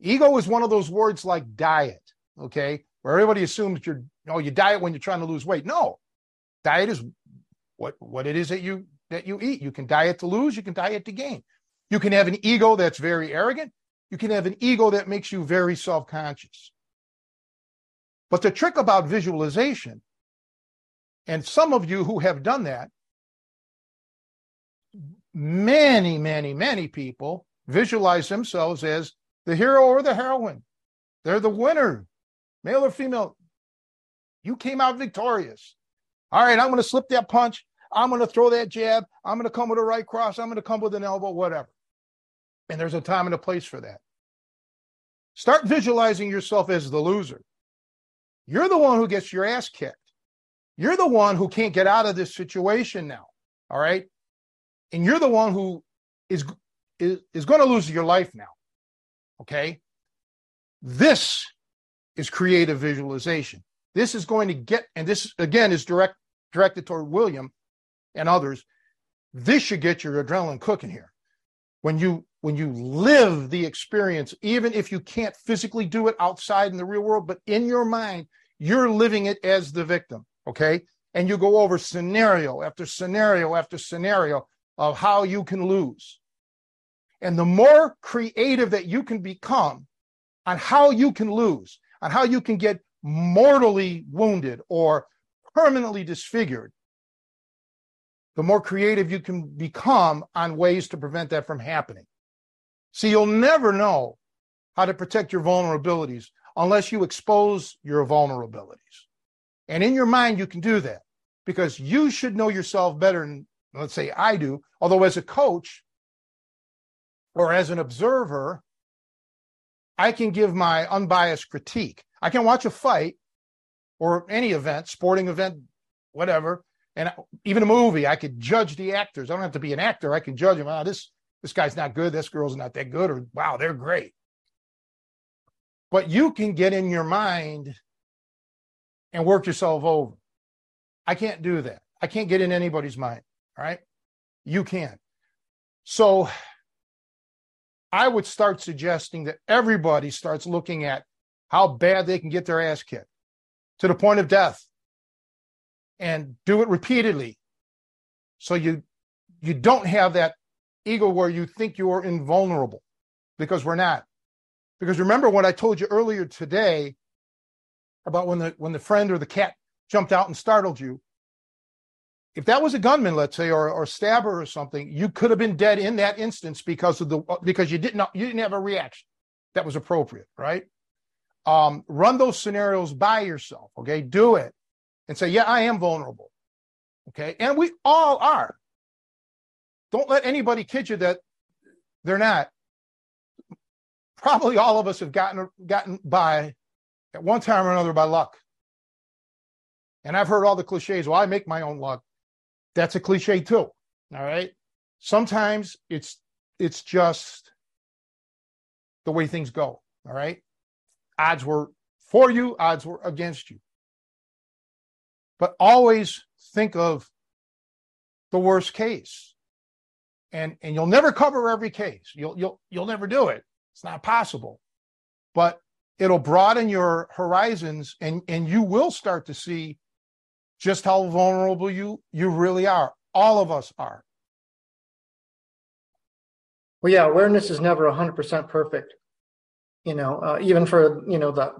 Ego is one of those words like diet, okay, where everybody assumes you're, you know, you diet when you're trying to lose weight. No, diet is what what it is that you that you eat. You can diet to lose, you can diet to gain. You can have an ego that's very arrogant. You can have an ego that makes you very self-conscious. But the trick about visualization, and some of you who have done that, many, many, many people visualize themselves as the hero or the heroine. They're the winner, male or female. You came out victorious. All right, I'm going to slip that punch. I'm going to throw that jab. I'm going to come with a right cross. I'm going to come with an elbow, whatever. And there's a time and a place for that. Start visualizing yourself as the loser. You're the one who gets your ass kicked. You're the one who can't get out of this situation now. All right. And you're the one who is, is, is going to lose your life now. Okay. This is creative visualization. This is going to get, and this again is direct directed toward William and others. This should get your adrenaline cooking here. When you when you live the experience, even if you can't physically do it outside in the real world, but in your mind, you're living it as the victim. Okay. And you go over scenario after scenario after scenario of how you can lose. And the more creative that you can become on how you can lose, on how you can get mortally wounded or permanently disfigured, the more creative you can become on ways to prevent that from happening. See, you'll never know how to protect your vulnerabilities unless you expose your vulnerabilities. And in your mind, you can do that because you should know yourself better than, let's say, I do. Although, as a coach, or as an observer, I can give my unbiased critique. I can watch a fight or any event, sporting event, whatever, and even a movie. I could judge the actors. I don't have to be an actor. I can judge them. Oh, this this guy's not good. This girl's not that good. Or wow, they're great. But you can get in your mind and work yourself over. I can't do that. I can't get in anybody's mind. All right. You can. So I would start suggesting that everybody starts looking at how bad they can get their ass kicked to the point of death and do it repeatedly. So you you don't have that ego where you think you are invulnerable because we're not. Because remember what I told you earlier today about when the when the friend or the cat jumped out and startled you if that was a gunman, let's say, or or stabber or something, you could have been dead in that instance because of the because you didn't you didn't have a reaction that was appropriate, right? Um, run those scenarios by yourself, okay? Do it and say, yeah, I am vulnerable, okay? And we all are. Don't let anybody kid you that they're not. Probably all of us have gotten gotten by at one time or another by luck. And I've heard all the cliches. Well, I make my own luck that's a cliche too. All right. Sometimes it's it's just the way things go. All right. Odds were for you, odds were against you. But always think of the worst case. And and you'll never cover every case. You'll you'll you'll never do it. It's not possible. But it'll broaden your horizons and and you will start to see just how vulnerable you you really are. All of us are. Well, yeah, awareness is never 100% perfect. You know, uh, even for, you know, the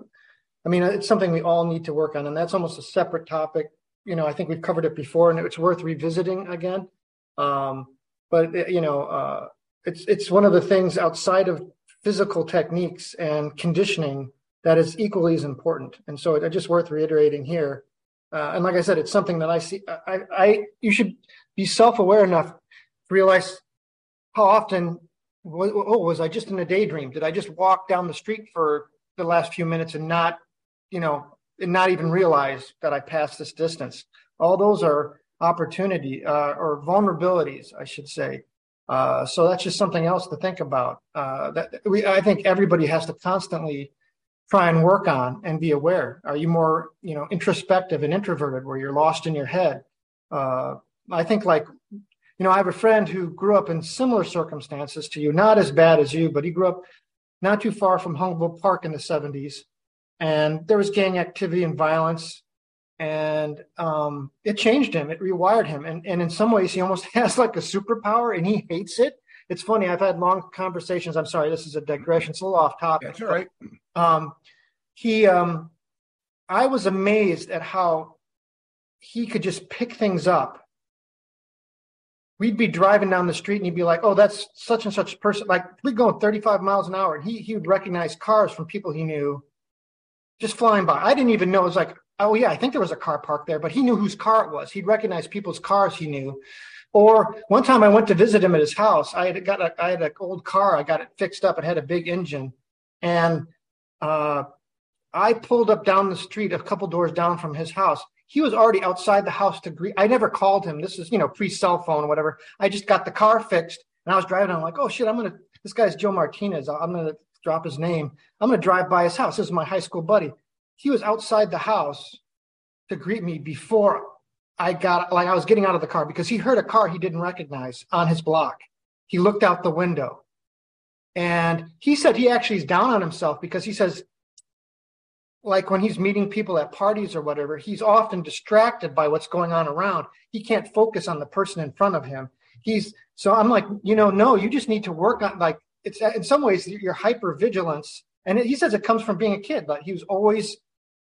I mean, it's something we all need to work on, and that's almost a separate topic. You know, I think we've covered it before, and it's worth revisiting again. Um, but you know, uh, it's it's one of the things outside of physical techniques and conditioning that is equally as important. And so it's just worth reiterating here. Uh, and like I said, it's something that I see. I, I you should be self-aware enough to realize how often oh was I just in a daydream? Did I just walk down the street for the last few minutes and not, you know, and not even realize that I passed this distance? All those are opportunity uh, or vulnerabilities, I should say. Uh, so that's just something else to think about. Uh, that we, I think everybody has to constantly try and work on and be aware. Are you more, you know, introspective and introverted, where you're lost in your head? Uh, I think, like, you know, I have a friend who grew up in similar circumstances to you, not as bad as you, but he grew up not too far from Humboldt Park in the 70s, and there was gang activity and violence and um, it changed him. It rewired him, and and in some ways, he almost (laughs) has like a superpower, and he hates it. It's funny. I've had long conversations. I'm sorry, this is a digression. It's a little off topic. That's all right. Um, he, um, I was amazed at how he could just pick things up. We'd be driving down the street, and he'd be like, "Oh, that's such and such person." Like we'd go 35 miles an hour, and he he would recognize cars from people he knew, just flying by. I didn't even know. It was like oh yeah, I think there was a car parked there, but he knew whose car it was. He'd recognize people's cars he knew. Or one time I went to visit him at his house. I had got a, I had an old car. I got it fixed up. It had a big engine, and uh, I pulled up down the street a couple doors down from his house. He was already outside the house to greet. I never called him. This is you know pre cell phone or whatever. I just got the car fixed, and I was driving. I'm like, oh shit, I'm gonna. This guy's Joe Martinez. I'm gonna drop his name. I'm gonna drive by his house. This is my high school buddy he was outside the house to greet me before I got like I was getting out of the car because he heard a car he didn't recognize on his block. He looked out the window. And he said he actually is down on himself because he says like when he's meeting people at parties or whatever, he's often distracted by what's going on around. He can't focus on the person in front of him. He's so I'm like, you know, no, you just need to work on like it's in some ways your hyper vigilance. And he says it comes from being a kid, but he was always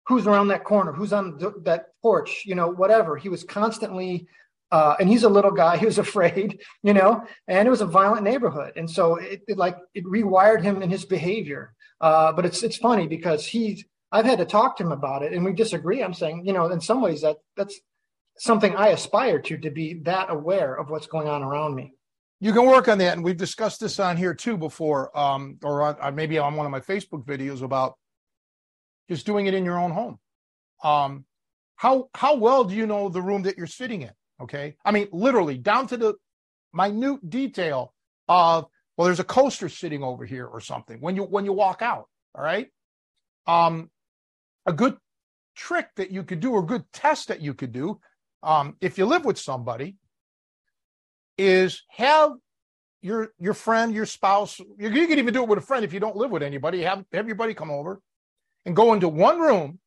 who's around that corner, who's on th- that porch, you know, whatever. He was constantly, uh, and he's a little guy. (laughs) He was afraid, you know, and it was a violent neighborhood, and so it, it like it rewired him in his behavior. Uh, but it's it's funny because he's I've had to talk to him about it, and we disagree. I'm saying, you know, in some ways that that's something I aspire to to be that aware of what's going on around me. You can work on that, and we've discussed this on here too before, um, or on, maybe on one of my Facebook videos about just doing it in your own home. Um, how how well do you know the room that you're sitting in? Okay, I mean literally down to the minute detail of well, there's a coaster sitting over here or something when you when you walk out. All right, um, a good trick that you could do or good test that you could do um, if you live with somebody is have your your friend, your spouse. You, you can even do it with a friend if you don't live with anybody. Have your buddy come over and go into one room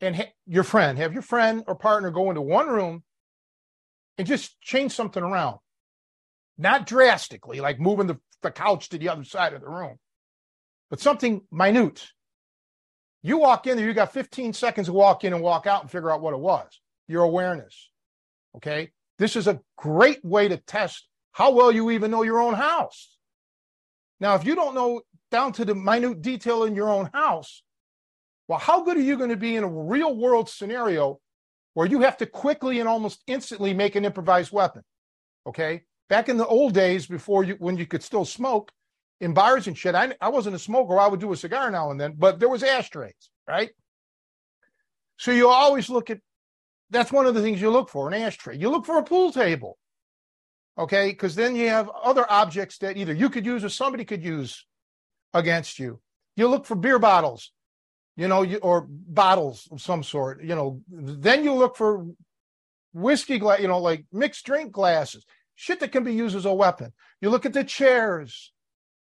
and ha- your friend, have your friend or partner go into one room and just change something around. Not drastically, like moving the, the couch to the other side of the room, but something minute. You walk in there, you got 15 seconds to walk in and walk out and figure out what it was. Your awareness. Okay. This is a great way to test how well you even know your own house. Now, if you don't know down to the minute detail in your own house, well, how good are you going to be in a real world scenario where you have to quickly and almost instantly make an improvised weapon? Okay. Back in the old days before you, when you could still smoke in bars and shit, I, I wasn't a smoker. I would do a cigar now and then, but there was ashtrays, right? So you always look at, that's one of the things you look for, an ashtray. You look for a pool table. Okay. Cause then you have other objects that either you could use or somebody could use against you. You look for beer bottles, you know, you, or bottles of some sort, you know. Then you look for whiskey glass, you know, like mixed drink glasses, shit that can be used as a weapon. You look at the chairs,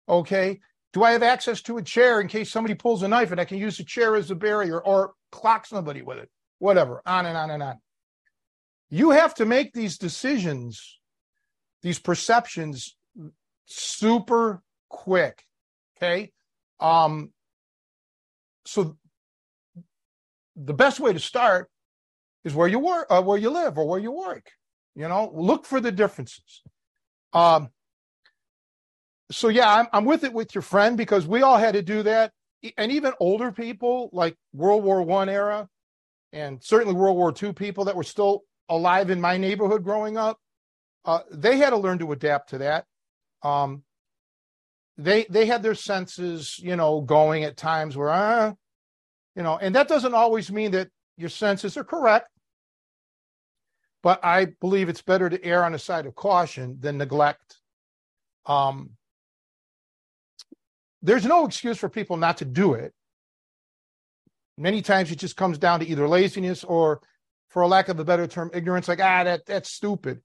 okay. Do I have access to a chair in case somebody pulls a knife and I can use the chair as a barrier or clock somebody with it? Whatever, on and on and on. You have to make these decisions, these perceptions super quick. Okay. Um, so the best way to start is where you work, uh, where you live, or where you work. You know, look for the differences. Um, so yeah, I'm, I'm with it with your friend because we all had to do that, and even older people like World War One era, and certainly World War II people that were still alive in my neighborhood growing up, uh, they had to learn to adapt to that. Um, they they had their senses, you know, going at times where, uh, you know, and that doesn't always mean that your senses are correct. But I believe it's better to err on the side of caution than neglect. Um, there's no excuse for people not to do it. Many times it just comes down to either laziness or, for a lack of a better term, ignorance. Like ah, that that's stupid.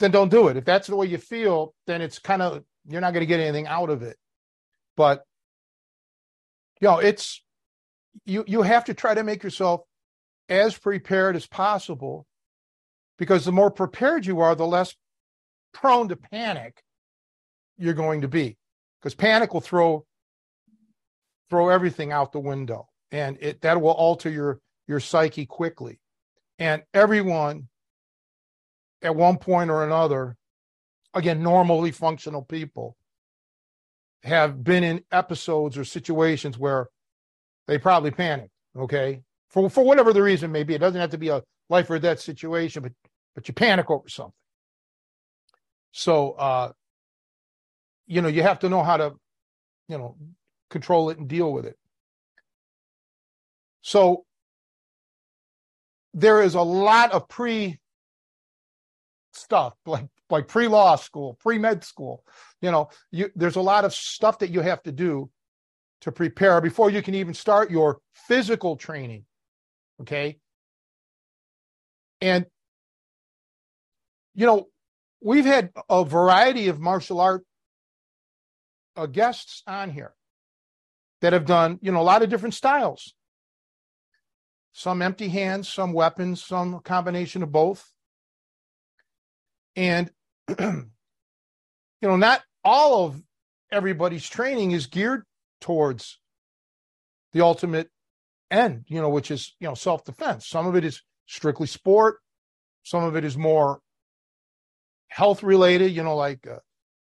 Then don't do it. If that's the way you feel, then it's kind of you're not going to get anything out of it. But you know, it's you you have to try to make yourself as prepared as possible because the more prepared you are, the less prone to panic you're going to be. Because panic will throw throw everything out the window and it that will alter your your psyche quickly. And everyone at one point or another again, normally functional people have been in episodes or situations where they probably panicked, okay? For for whatever the reason may be. It doesn't have to be a life or death situation, but but you panic over something. So uh you know, you have to know how to, you know, control it and deal with it. So there is a lot of pre stuff like like pre-law school, pre-med school. You know, you, there's a lot of stuff that you have to do to prepare before you can even start your physical training. Okay. And, you know, we've had a variety of martial art uh, guests on here that have done, you know, a lot of different styles. Some empty hands, some weapons, some combination of both. And (clears throat) you know, not all of everybody's training is geared towards the ultimate end, you know, which is, you know, self defense. Some of it is strictly sport, some of it is more health related, you know, like uh,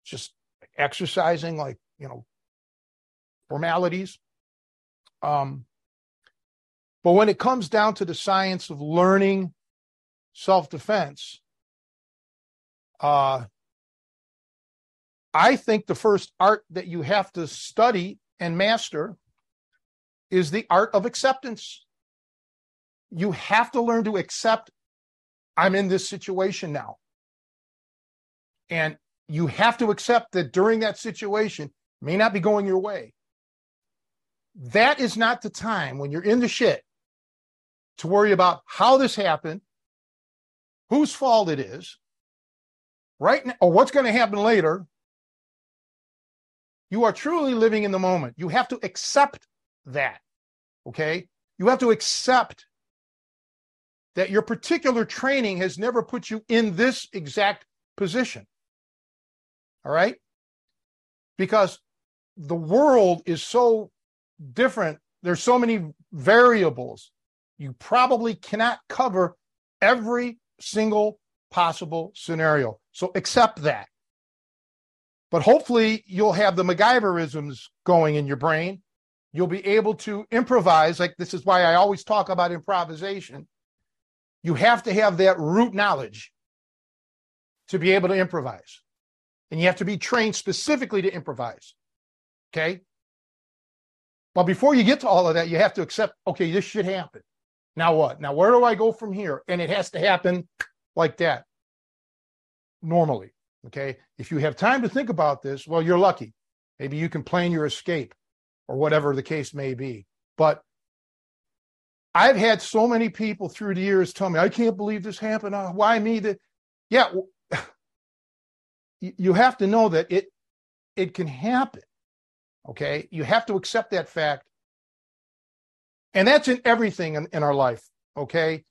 just exercising, like, you know, formalities. Um, but when it comes down to the science of learning self defense, uh, I think the first art that you have to study and master is the art of acceptance. You have to learn to accept I'm in this situation now. And you have to accept that during that situation may not be going your way. That is not the time when you're in the shit to worry about how this happened, whose fault it is, right now, or what's going to happen later, you are truly living in the moment. You have to accept that. Okay. You have to accept that your particular training has never put you in this exact position. All right. Because the world is so different. There's so many variables. You probably cannot cover every single possible scenario. So accept that. But hopefully you'll have the MacGyverisms going in your brain. You'll be able to improvise. Like this is why I always talk about improvisation. You have to have that root knowledge to be able to improvise. And you have to be trained specifically to improvise. Okay. But before you get to all of that, you have to accept, okay, this should happen. Now what? Now, where do I go from here? And it has to happen like that normally. Okay. If you have time to think about this, well, you're lucky. Maybe you can plan your escape or whatever the case may be. But I've had so many people through the years tell me, I can't believe this happened. Uh, why me? That, yeah, (laughs) you have to know that it it can happen. Okay, you have to accept that fact, and that's in everything in, in our life. Okay,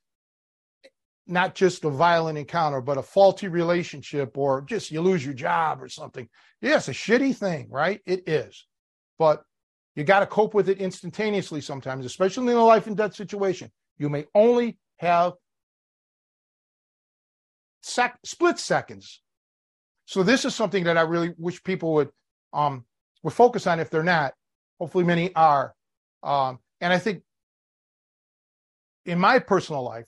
not just a violent encounter, but a faulty relationship or just you lose your job or something. Yeah, a shitty thing, right? It is. But You got to cope with it instantaneously sometimes, especially in a life and death situation. You may only have sec- split seconds. So this is something that I really wish people would um, would focus on if they're not. Hopefully, many are. Um, and I think in my personal life,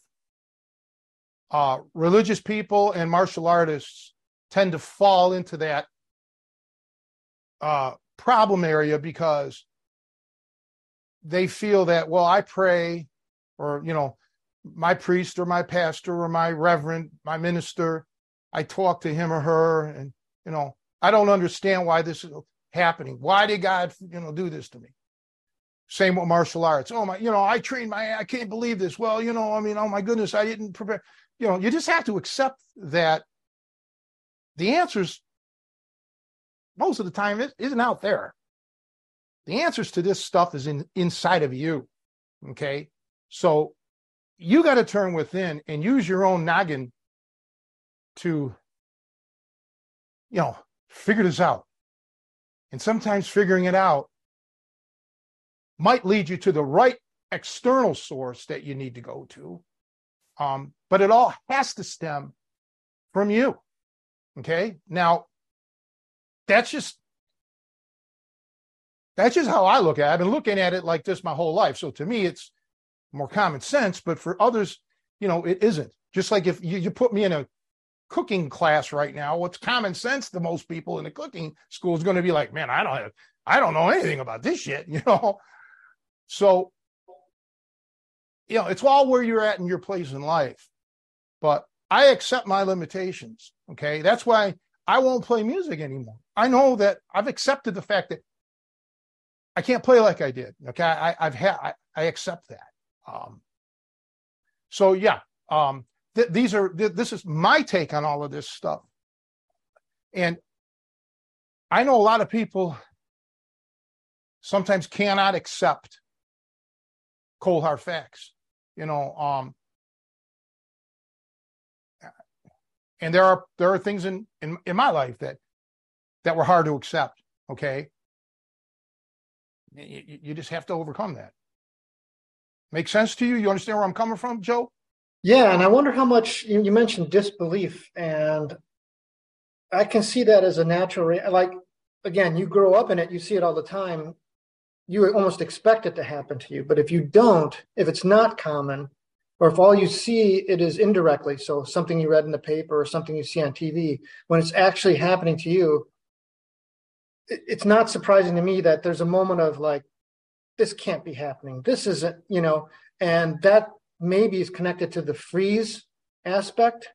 uh, religious people and martial artists tend to fall into that uh, problem area because they feel that, well, I pray, or, you know, my priest or my pastor or my reverend, my minister, I talk to him or her, and, you know, I don't understand why this is happening. Why did God, you know, do this to me? Same with martial arts. Oh my, you know, I trained my, I can't believe this. Well, you know, I mean, oh my goodness, I didn't prepare. You know, you just have to accept that the answers most of the time is, isn't out there. The answers to this stuff is in inside of you. Okay. So you got to turn within and use your own noggin to, you know, figure this out. And sometimes figuring it out might lead you to the right external source that you need to go to. Um, but it all has to stem from you. Okay. Now, that's just that's just how I look at it. I've been looking at it like this my whole life. So to me, it's more common sense, but for others, you know, it isn't. Just like if you, you put me in a cooking class right now, what's common sense to most people in the cooking school is going to be like, man, I don't have, I don't know anything about this shit, (laughs) you know. So, you know, it's all where you're at in your place in life. But I accept my limitations. Okay. That's why I won't play music anymore. I know that I've accepted the fact that I can't play like I did. Okay. I, have had, I, I accept that. Um, so yeah, um, th- these are th- this is my take on all of this stuff, and I know a lot of people sometimes cannot accept cold hard facts. You know, um, and there are there are things in in in my life that that were hard to accept. Okay, you, you just have to overcome that. Make sense to you? You understand where I'm coming from, Joe? Yeah, and I wonder how much you, you mentioned disbelief, and I can see that as a natural. Like again, you grow up in it, you see it all the time. You almost expect it to happen to you, but if you don't, if it's not common, or if all you see it is indirectly, so something you read in the paper or something you see on TV, when it's actually happening to you, it's not surprising to me that there's a moment of like, this can't be happening. This isn't, you know, and that maybe is connected to the freeze aspect,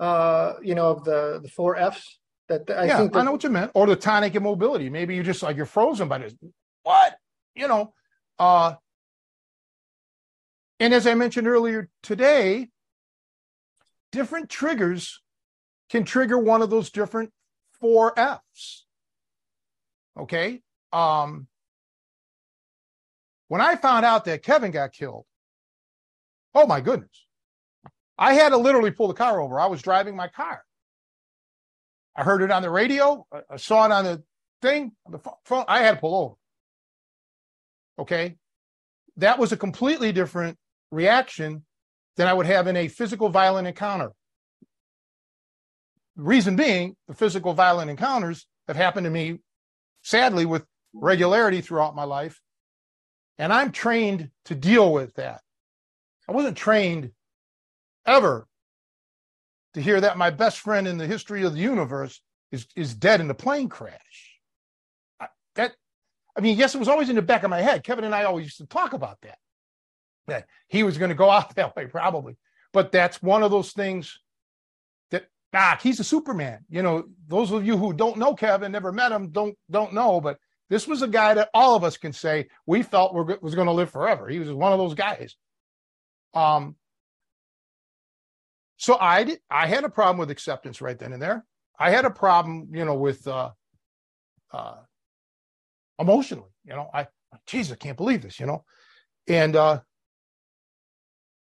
uh, you know, of the the four Fs. That I yeah, think that, I know what you meant, or the tonic immobility. Maybe you're just like you're frozen by this. What you know, uh, and as I mentioned earlier today, different triggers can trigger one of those different four Fs. Okay. Um, when I found out that Kevin got killed, oh my goodness, I had to literally pull the car over. I was driving my car. I heard it on the radio. I saw it on the thing, on the phone. I had to pull over. Okay. That was a completely different reaction than I would have in a physical violent encounter. Reason being, the physical violent encounters have happened to me, sadly, with regularity throughout my life. And I'm trained to deal with that. I wasn't trained ever to hear that my best friend in the history of the universe is, is dead in a plane crash. I, mean, yes, it was always in the back of my head. Kevin and I always used to talk about that, that he was going to go (laughs) out that way, probably. But that's one of those things that, ah, he's a Superman. You know, those of you who don't know Kevin, never met him, don't don't know, but this was a guy that all of us can say we felt were, was going to live forever. He was one of those guys. Um, so I did, I had a problem with acceptance right then and there. I had a problem, you know, with uh, uh, emotionally. You know, I, geez, I can't believe this. You know, and uh,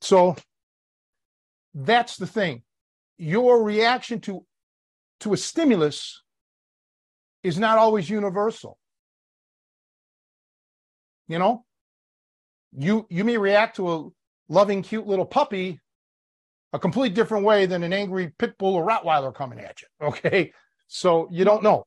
so that's the thing. Your reaction to to a stimulus is not always universal. You know, you you may react to a loving, cute little puppy a complete different way than an angry pit bull or Rottweiler coming at you. (laughs) Okay, so you don't know.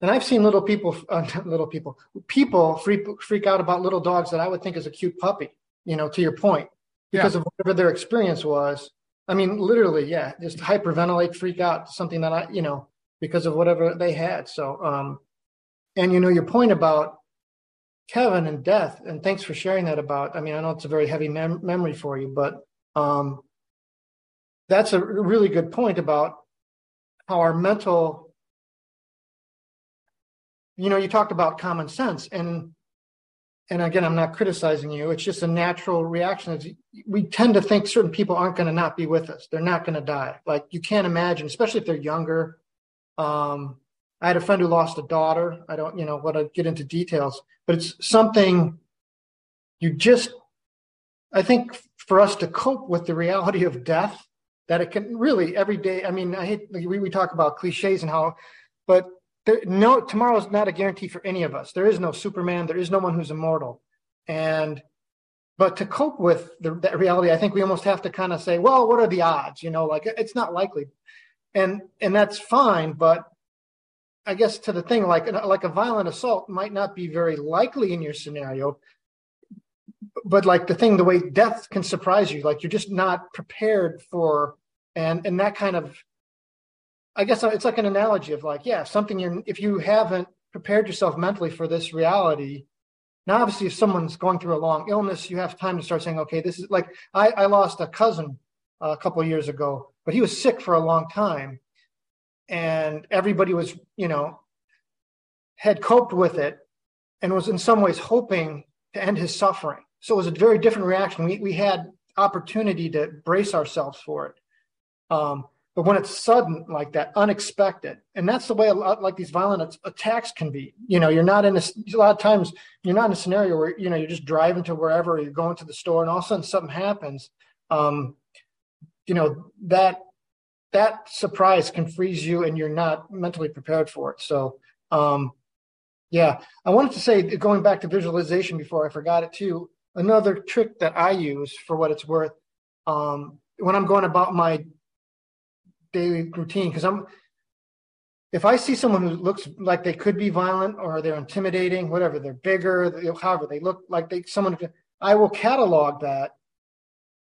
And I've seen little people, uh, (laughs) little people, people freak freak out about little dogs that I would think is a cute puppy. You know, to your point, because yeah. of whatever their experience was. I mean, literally, yeah, just hyperventilate, freak out, something that I, you know, because of whatever they had. So, um, and you know, your point about Kevin and death, and thanks for sharing that about. I mean, I know it's a very heavy mem- memory for you, but um, that's a really good point about how our mental. You know, you talked about common sense, and and again, I'm not criticizing you. It's just a natural reaction. We tend to think certain people aren't going to not be with us. They're not going to die. Like you can't imagine, especially if they're younger. Um, I had a friend who lost a daughter. I don't, you know, want to get into details, but it's something you just, I think for us to cope with the reality of death, that it can really every day. I mean, I hate, we, we talk about cliches and how, but there, no, tomorrow's not a guarantee for any of us. There is no Superman. There is no one who's immortal. And, but to cope with the, that reality, I think we almost have to kind of say, well, what are the odds? You know, like it's not likely. And, and that's fine. But I guess to the thing like like a violent assault might not be very likely in your scenario, but like the thing, the way death can surprise you, like you're just not prepared for, and and that kind of, I guess it's like an analogy of like yeah, something you if you haven't prepared yourself mentally for this reality. Now, obviously, if someone's going through a long illness, you have time to start saying, okay, this is like I, I lost a cousin a couple years ago, but he was sick for a long time and everybody was, you know, had coped with it and was in some ways hoping to end his suffering. So it was a very different reaction. We, we had opportunity to brace ourselves for it. Um, but when it's sudden like that, unexpected, and that's the way a lot like these violent attacks can be. You know, you're not in a, a lot of times you're not in a scenario where you know you're just driving to wherever, you're going to the store, and all of a sudden something happens. Um, you know that that surprise can freeze you and you're not mentally prepared for it. So, um, yeah, I wanted to say, going back to visualization before I forgot it too, another trick that I use for what it's worth um, when I'm going about my daily routine, because I'm, if I see someone who looks like they could be violent or they're intimidating, whatever, they're bigger, however, they look like they, someone, I will catalog that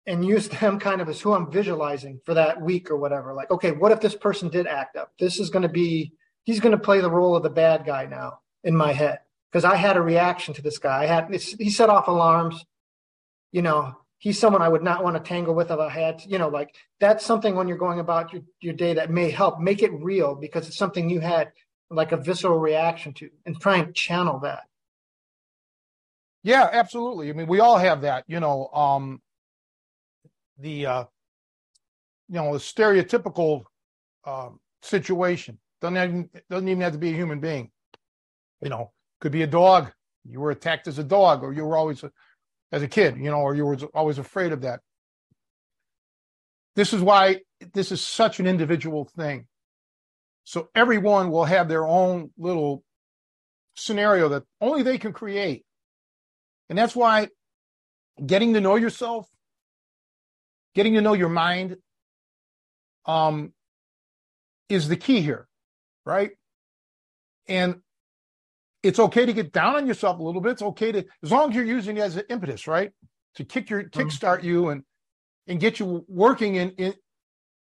and use them (laughs) kind of as who I'm visualizing for that week or whatever. Like, okay, what if this person did act up? This is going to be, he's going to play the role of the bad guy now in my head because I had a reaction to this guy. I had, he set off alarms. You know, he's someone I would not want to tangle with if I had, you know, like that's something when you're going about your, your day that may help make it real because it's something you had like a visceral reaction to and try and channel that. Yeah, absolutely. I mean, we all have that, you know, um, the uh, you know the stereotypical uh, situation. Doesn't even, doesn't even have to be a human being. You know, could be a dog. You were attacked as a dog, or you were always a, as a kid. You know, or you were always afraid of that. This is why this is such an individual thing. So everyone will have their own little scenario that only they can create. And that's why getting to know yourself getting to know your mind um, is the key here, right? And it's okay to get down on yourself a little bit. It's okay to, as long as you're using it as an impetus, right, to kick your mm-hmm. kickstart you and and get you working in, in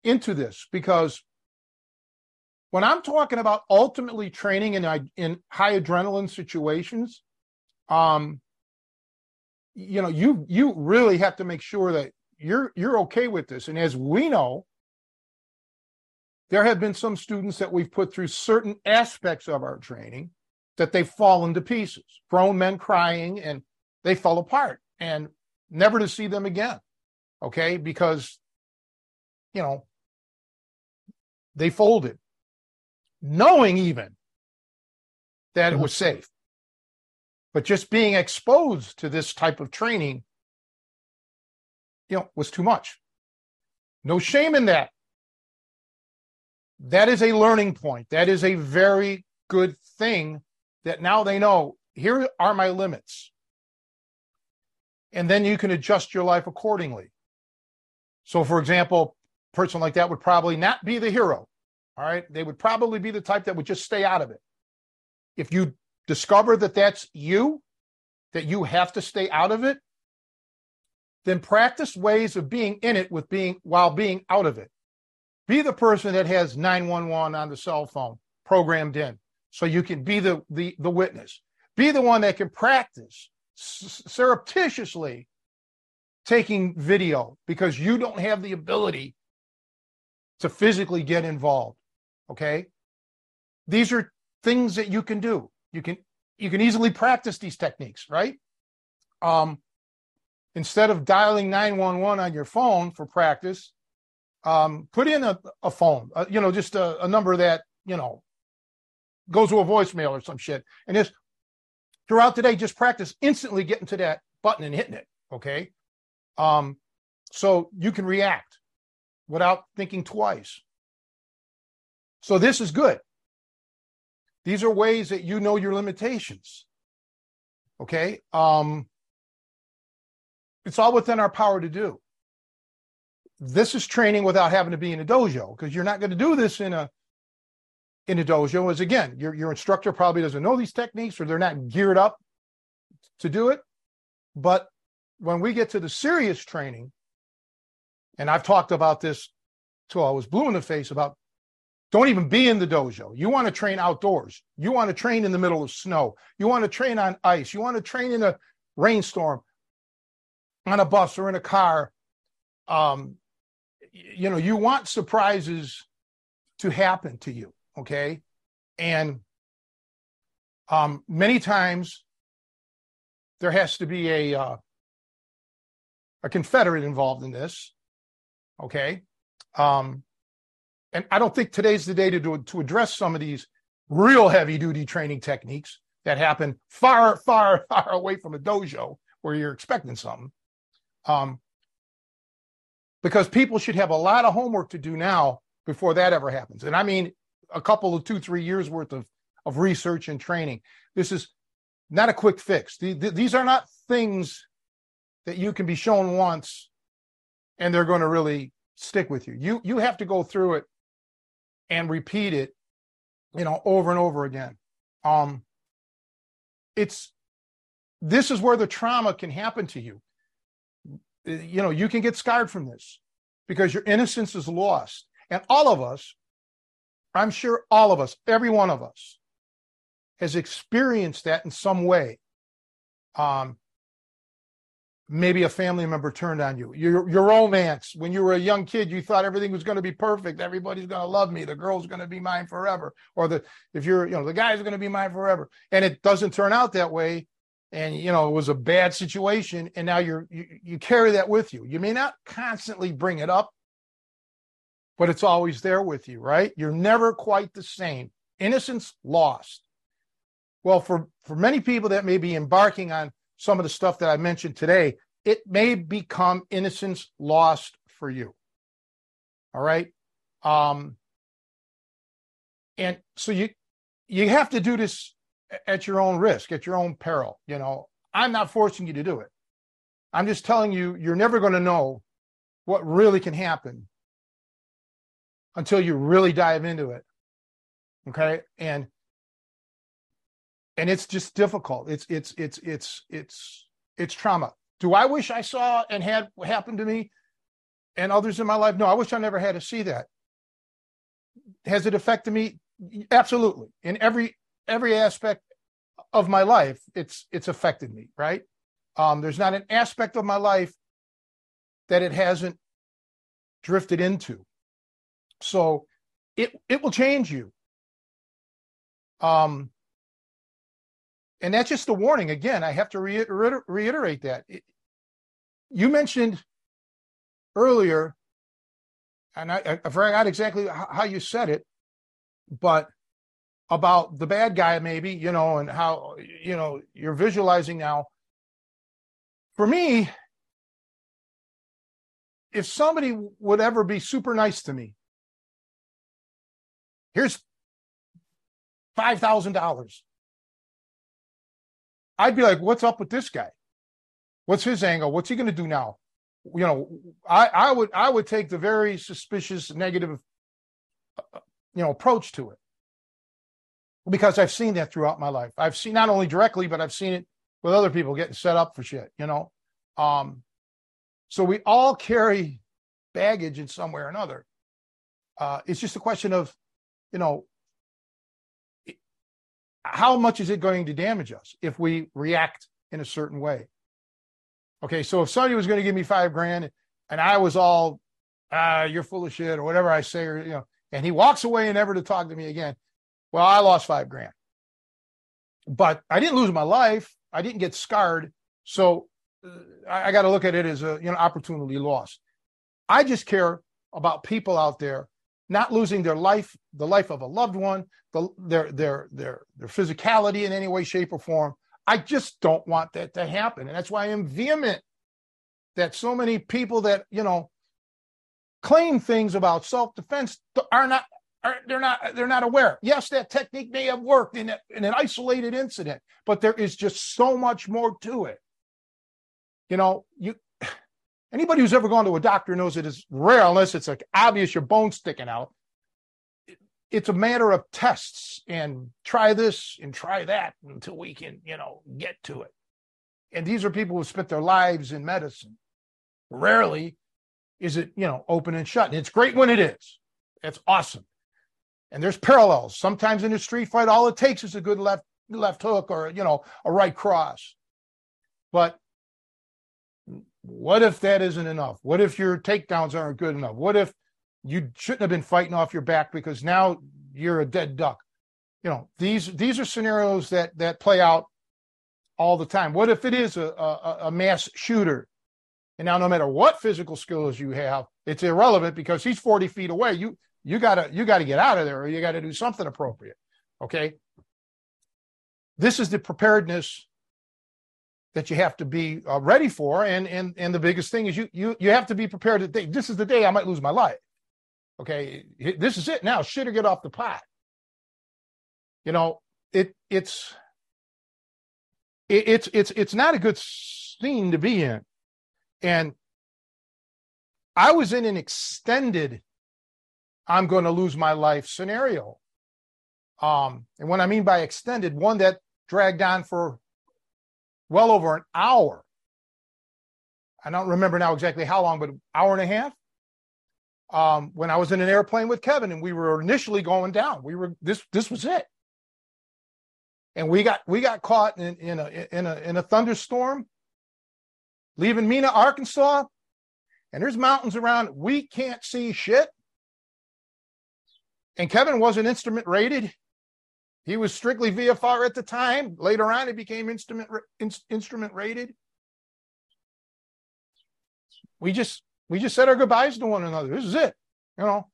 into this because when I'm talking about ultimately training in in high adrenaline situations, um, you know, you you really have to make sure that you're you're okay with this. And as we know, there have been some students that we've put through certain aspects of our training that they've fallen to pieces, grown men crying, and they fell apart, and never to see them again. Okay, because you know they folded, knowing even that it was mm-hmm. safe. But just being exposed to this type of training you know, was too much. No shame in that. That is a learning point. That is a very good thing that now they know here are my limits. and then you can adjust your life accordingly. So, for example, a person like that would probably not be the hero. All right. They would probably be the type that would just stay out of it. If you discover that that's you, that you have to stay out of it, then practice ways of being in it with being while being out of it. Be the person that has 911 on the cell phone programmed in so you can be the the, the witness. Be the one that can practice surreptitiously taking video because you don't have the ability to physically get involved. Okay. These are things that you can do. You can you can easily practice these techniques, right? Um, instead of dialing 911 on your phone for practice, um, put in a, a phone, uh, you know, just a, a, number that, you know, goes to a voicemail or some shit. And just throughout the day, just practice instantly getting to that button and hitting it. Okay. Um, so you can react without thinking twice. So this is good. These are ways that you know your limitations. Okay. Um, it's all within our power to do. This is training without having to be in a dojo because you're not going to do this in a in a dojo. is again, your your instructor probably doesn't know these techniques or they're not geared up to do it. But when we get to the serious training, and I've talked about this till I was blue in the face about don't even be in the dojo. You want to train outdoors. You want to train in the middle of snow. You want to train on ice. You want to train in a rainstorm on a bus or in a car. Um, you know, you want surprises to happen to you. Okay. And um, many times there has to be a, uh, a confederate involved in this. Okay. Um, and I don't think today's the day to do, to address some of these real heavy duty training techniques that happen far, far, (laughs) far away from a dojo where you're expecting something. Um, because people should have a lot of homework to do now before that ever happens. And I mean, a couple of two, three years worth of, of research and training. This is not a quick fix. These are not things that you can be shown once and they're going to really stick with you. You you have to go through it and repeat it, you know, over and over again. Um, it's this is where the trauma can happen to you. You know, you can get scarred from this because your innocence is lost. And all of us, I'm sure all of us, every one of us, has experienced that in some way. Um, maybe a family member turned on you. Your your romance when you were a young kid, you thought everything was going to be perfect. Everybody's going to love me. The girl's going to be mine forever. Or the if you're you know the guy's going to be mine forever, and it doesn't turn out that way. And you know it was a bad situation, and now you're you, you carry that with you. You may not constantly bring it up, but it's always there with you, right? You're never quite the same. Innocence lost. Well, for for many people that may be embarking on some of the stuff that I mentioned today, it may become innocence lost for you. All right. Um, and so you you have to do this at your own risk, at your own peril. You know, I'm not forcing you to do it. I'm just telling you, you're never going to know what really can happen until you really dive into it. Okay. And and it's just difficult. It's it's it's it's it's it's trauma. Do I wish I saw and had happened to me and others in my life? No, I wish I never had to see that. Has it affected me? Absolutely. In every every aspect of my life, it's it's affected me, right? Um, there's not an aspect of my life that it hasn't drifted into. So it it will change you. Um, and that's just a warning. Again, I have to reiter- reiterate that. It, you mentioned earlier, and I, I forgot exactly how you said it, but about the bad guy, maybe, you know, and how, you know, you're visualizing now. For me, if somebody would ever be super nice to me, here's $5,000 I'd be like, what's up with this guy? What's his angle? What's he going to do now? You know, I, I would I would take the very suspicious, negative, uh, you know, approach to it because I've seen that throughout my life. I've seen not only directly, but I've seen it with other people getting set up for shit. You know, um, so we all carry baggage in some way or another. Uh, it's just a question of, you know, how much is it going to damage us if we react in a certain way? Okay, so if somebody was going to give me five grand and I was all, ah, you're full of shit or whatever I say, or you know, and he walks away and never to talk to me again, well, I lost five grand. But I didn't lose my life. I didn't get scarred. So uh, I, I got to look at it as a you know opportunity lost. I just care about people out there not losing their life, the life of a loved one, the, their their their their physicality in any way, shape, or form. I just don't want that to happen, and that's why I'm vehement that so many people that you know claim things about self-defense are not are, they're not they're not aware. Yes, that technique may have worked in, a, in an isolated incident, but there is just so much more to it. You know, you Anybody who's ever gone to a doctor knows it is rare unless it's like obvious your bone's sticking out. It's a matter of tests and try this and try that until we can, you know, get to it. And these are people who spent their lives in medicine. Rarely is it, you know, open and shut. And it's great when it is. It's awesome. And there's parallels. Sometimes in a street fight, all it takes is a good left left hook or you know a right cross. But what if that isn't enough? What if your takedowns aren't good enough? What if you shouldn't have been fighting off your back because now you're a dead duck? You know, these these are scenarios that that play out all the time. What if it is a, a, a mass shooter? And now no matter what physical skills you have, it's irrelevant because he's 40 feet away. You you gotta you gotta get out of there or you gotta do something appropriate. Okay. This is the preparedness that you have to be uh, ready for. And and and the biggest thing is you you you have to be prepared that this is the day I might lose my life. Okay, this is it now. Shit or get off the pot. You know, it it's it, it's it's it's not a good scene to be in, and I was in an extended I'm going to lose my life scenario. Um, and what I mean by extended, one that dragged on for well over an hour. I don't remember now exactly how long, but hour and a half. Um, when I was in an airplane with Kevin and we were initially going down, we were this this was it. And we got we got caught in, in a in a in a thunderstorm, leaving Mena, Arkansas, and there's mountains around. We can't see shit. And Kevin wasn't instrument rated. He was strictly VFR at the time. Later on, he became instrument in, instrument rated. We just we just said our goodbyes to one another. This is it. You know,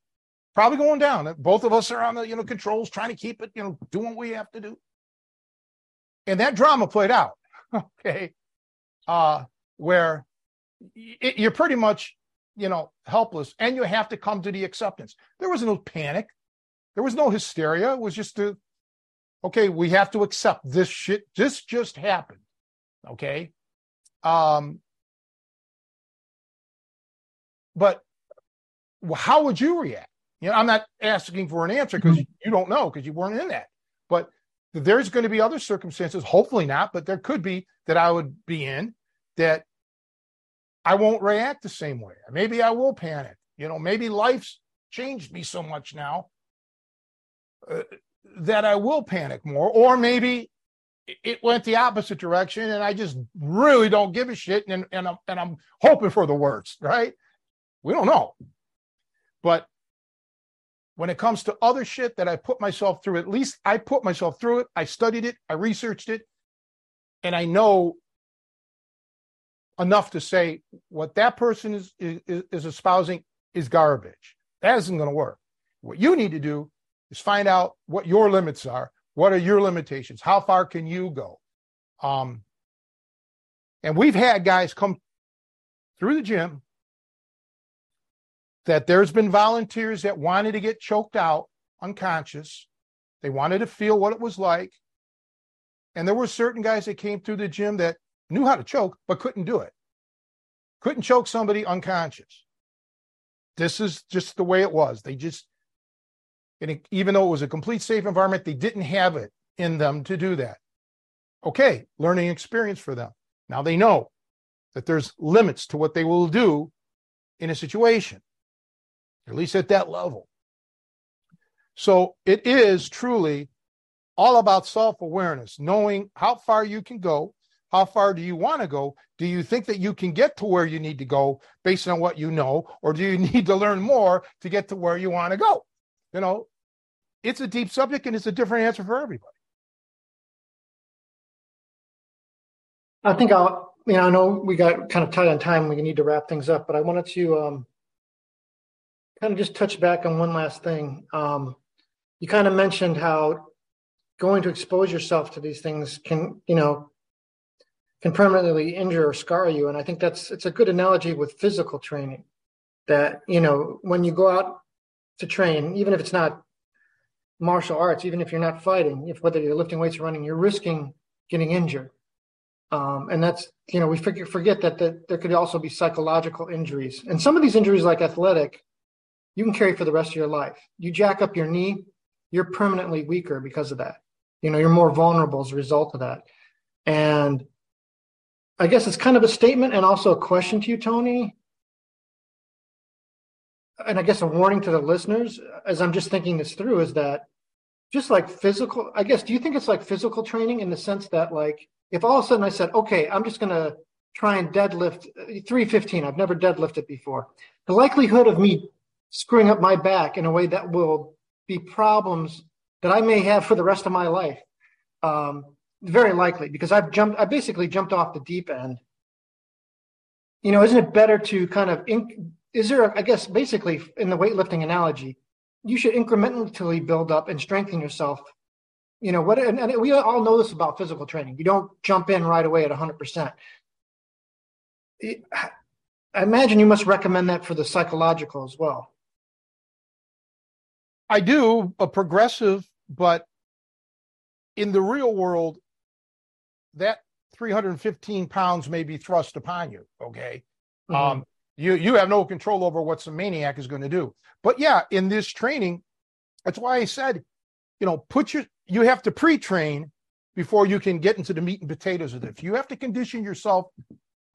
probably going down. Both of us are on the you know controls, trying to keep it. You know, doing what we have to do. And that drama played out. (laughs) Okay, uh, where it, you're pretty much you know helpless, and you have to come to the acceptance. There was no panic. There was no hysteria. It was just a okay, we have to accept this shit. This just happened. Okay. Um, but how would you react? You know, I'm not asking for an answer because mm-hmm. you don't know because you weren't in that. But there's going to be other circumstances, hopefully not, but there could be that I would be in that I won't react the same way. Maybe I will panic. You know, maybe life's changed me so much now uh, that I will panic more, or maybe it went the opposite direction and I just really don't give a shit and, and, I'm, and I'm hoping for the worst, right? We don't know. But when it comes to other shit that I put myself through, at least I put myself through it. I studied it, I researched it, and I know enough to say what that person is, is, is espousing is garbage. That isn't going to work. What you need to do is find out what your limits are. What are your limitations? How far can you go? Um, and we've had guys come through the gym that there's been volunteers that wanted to get choked out unconscious. They wanted to feel what it was like. And there were certain guys that came through the gym that knew how to choke, but couldn't do it. Couldn't choke somebody unconscious. This is just the way it was. They just, and even though it was a complete safe environment, they didn't have it in them to do that. Okay, learning experience for them. Now they know that there's limits to what they will do in a situation, at least at that level. So it is truly all about self awareness, knowing how far you can go. How far do you want to go? Do you think that you can get to where you need to go based on what you know, or do you (laughs) need to learn more to get to where you want to go? You know, it's a deep subject and it's a different answer for everybody. I think I'll, you know, I know we got kind of tight on time. We need to wrap things up, but I wanted to um, kind of just touch back on one last thing. Um, you kind of mentioned how going to expose yourself to these things can, you know, can permanently injure or scar you. And I think that's it's a good analogy with physical training. That you know, when you go out to train, even if it's not martial arts, even if you're not fighting, if whether you're lifting weights or running, you're risking getting injured. Um, and that's you know we forget forget that, that there could also be psychological injuries, and some of these injuries, like athletic, you can carry for the rest of your life. You jack up your knee, you're permanently weaker because of that. You know, you're more vulnerable as a result of that. And I guess it's kind of a statement and also a question to you, Tony. And I guess a warning to the listeners as I'm just thinking this through is that just like physical, I guess, do you think it's like physical training in the sense that, like, if all of a sudden I said, okay, I'm just going to try and deadlift 315, I've never deadlifted before, the likelihood of me screwing up my back in a way that will be problems that I may have for the rest of my life. Um, very likely because I've jumped, I basically jumped off the deep end. You know, isn't it better to kind of, is there, a, I guess, basically in the weightlifting analogy, you should incrementally build up and strengthen yourself. You know, what, and, and we all know this about physical training. You don't jump in right away at 100%. I imagine you must recommend that for the psychological as well. I do a progressive, but in the real world, that 315 pounds may be thrust upon you. Okay. Mm-hmm. Um, you you have no control over what some maniac is going to do. But yeah, in this training, that's why I said, you know, put your you have to pre-train before you can get into the meat and potatoes of this. You have to condition yourself,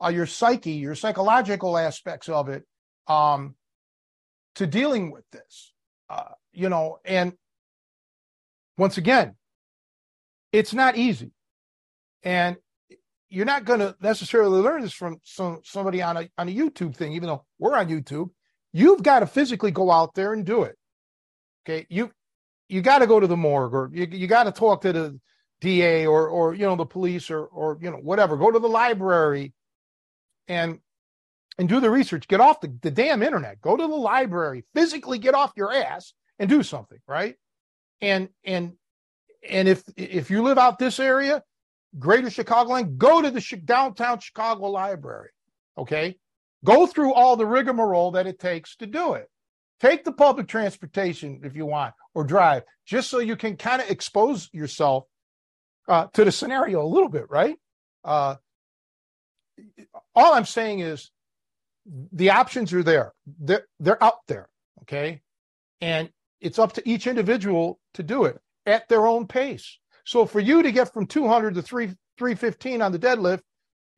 uh, your psyche, your psychological aspects of it, um, to dealing with this. Uh, you know, and once again, it's not easy. And you're not going to necessarily learn this from some somebody on a on a YouTube thing, even though we're on YouTube. You've got to physically go out there and do it. Okay, you you got to go to the morgue, or you you got to talk to the DA, or or you know the police, or or you know whatever. Go to the library, and and do the research. Get off the, the damn internet. Go to the library. Physically get off your ass and do something, right? And and and if if you live out this area, greater Chicagoland, go to the downtown Chicago library. Okay. Go through all the rigmarole that it takes to do it. Take the public transportation if you want, or drive, just so you can kind of expose yourself uh, to the scenario a little bit, right? Uh, all I'm saying is the options are there. They're, they're out there. Okay. And it's up to each individual to do it at their own pace. So for you to get from 200 to 3, 315 on the deadlift,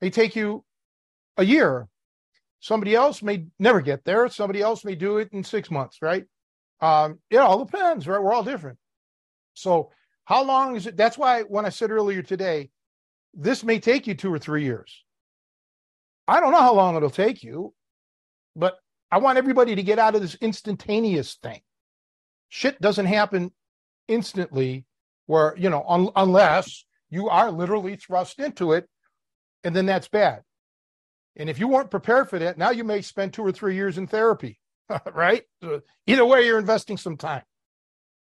may take you a year. Somebody else may never get there. Somebody else may do it in six months, right? Um, it all depends, right? We're all different. So how long is it? That's why when I said earlier today, this may take you two or three years. I don't know how long it'll take you, but I want everybody to get out of this instantaneous thing. Shit doesn't happen instantly where you know un- unless you are literally thrust into it and then that's bad. And if you weren't prepared for that now you may spend two or three years in therapy (laughs) right? Either way you're investing some time.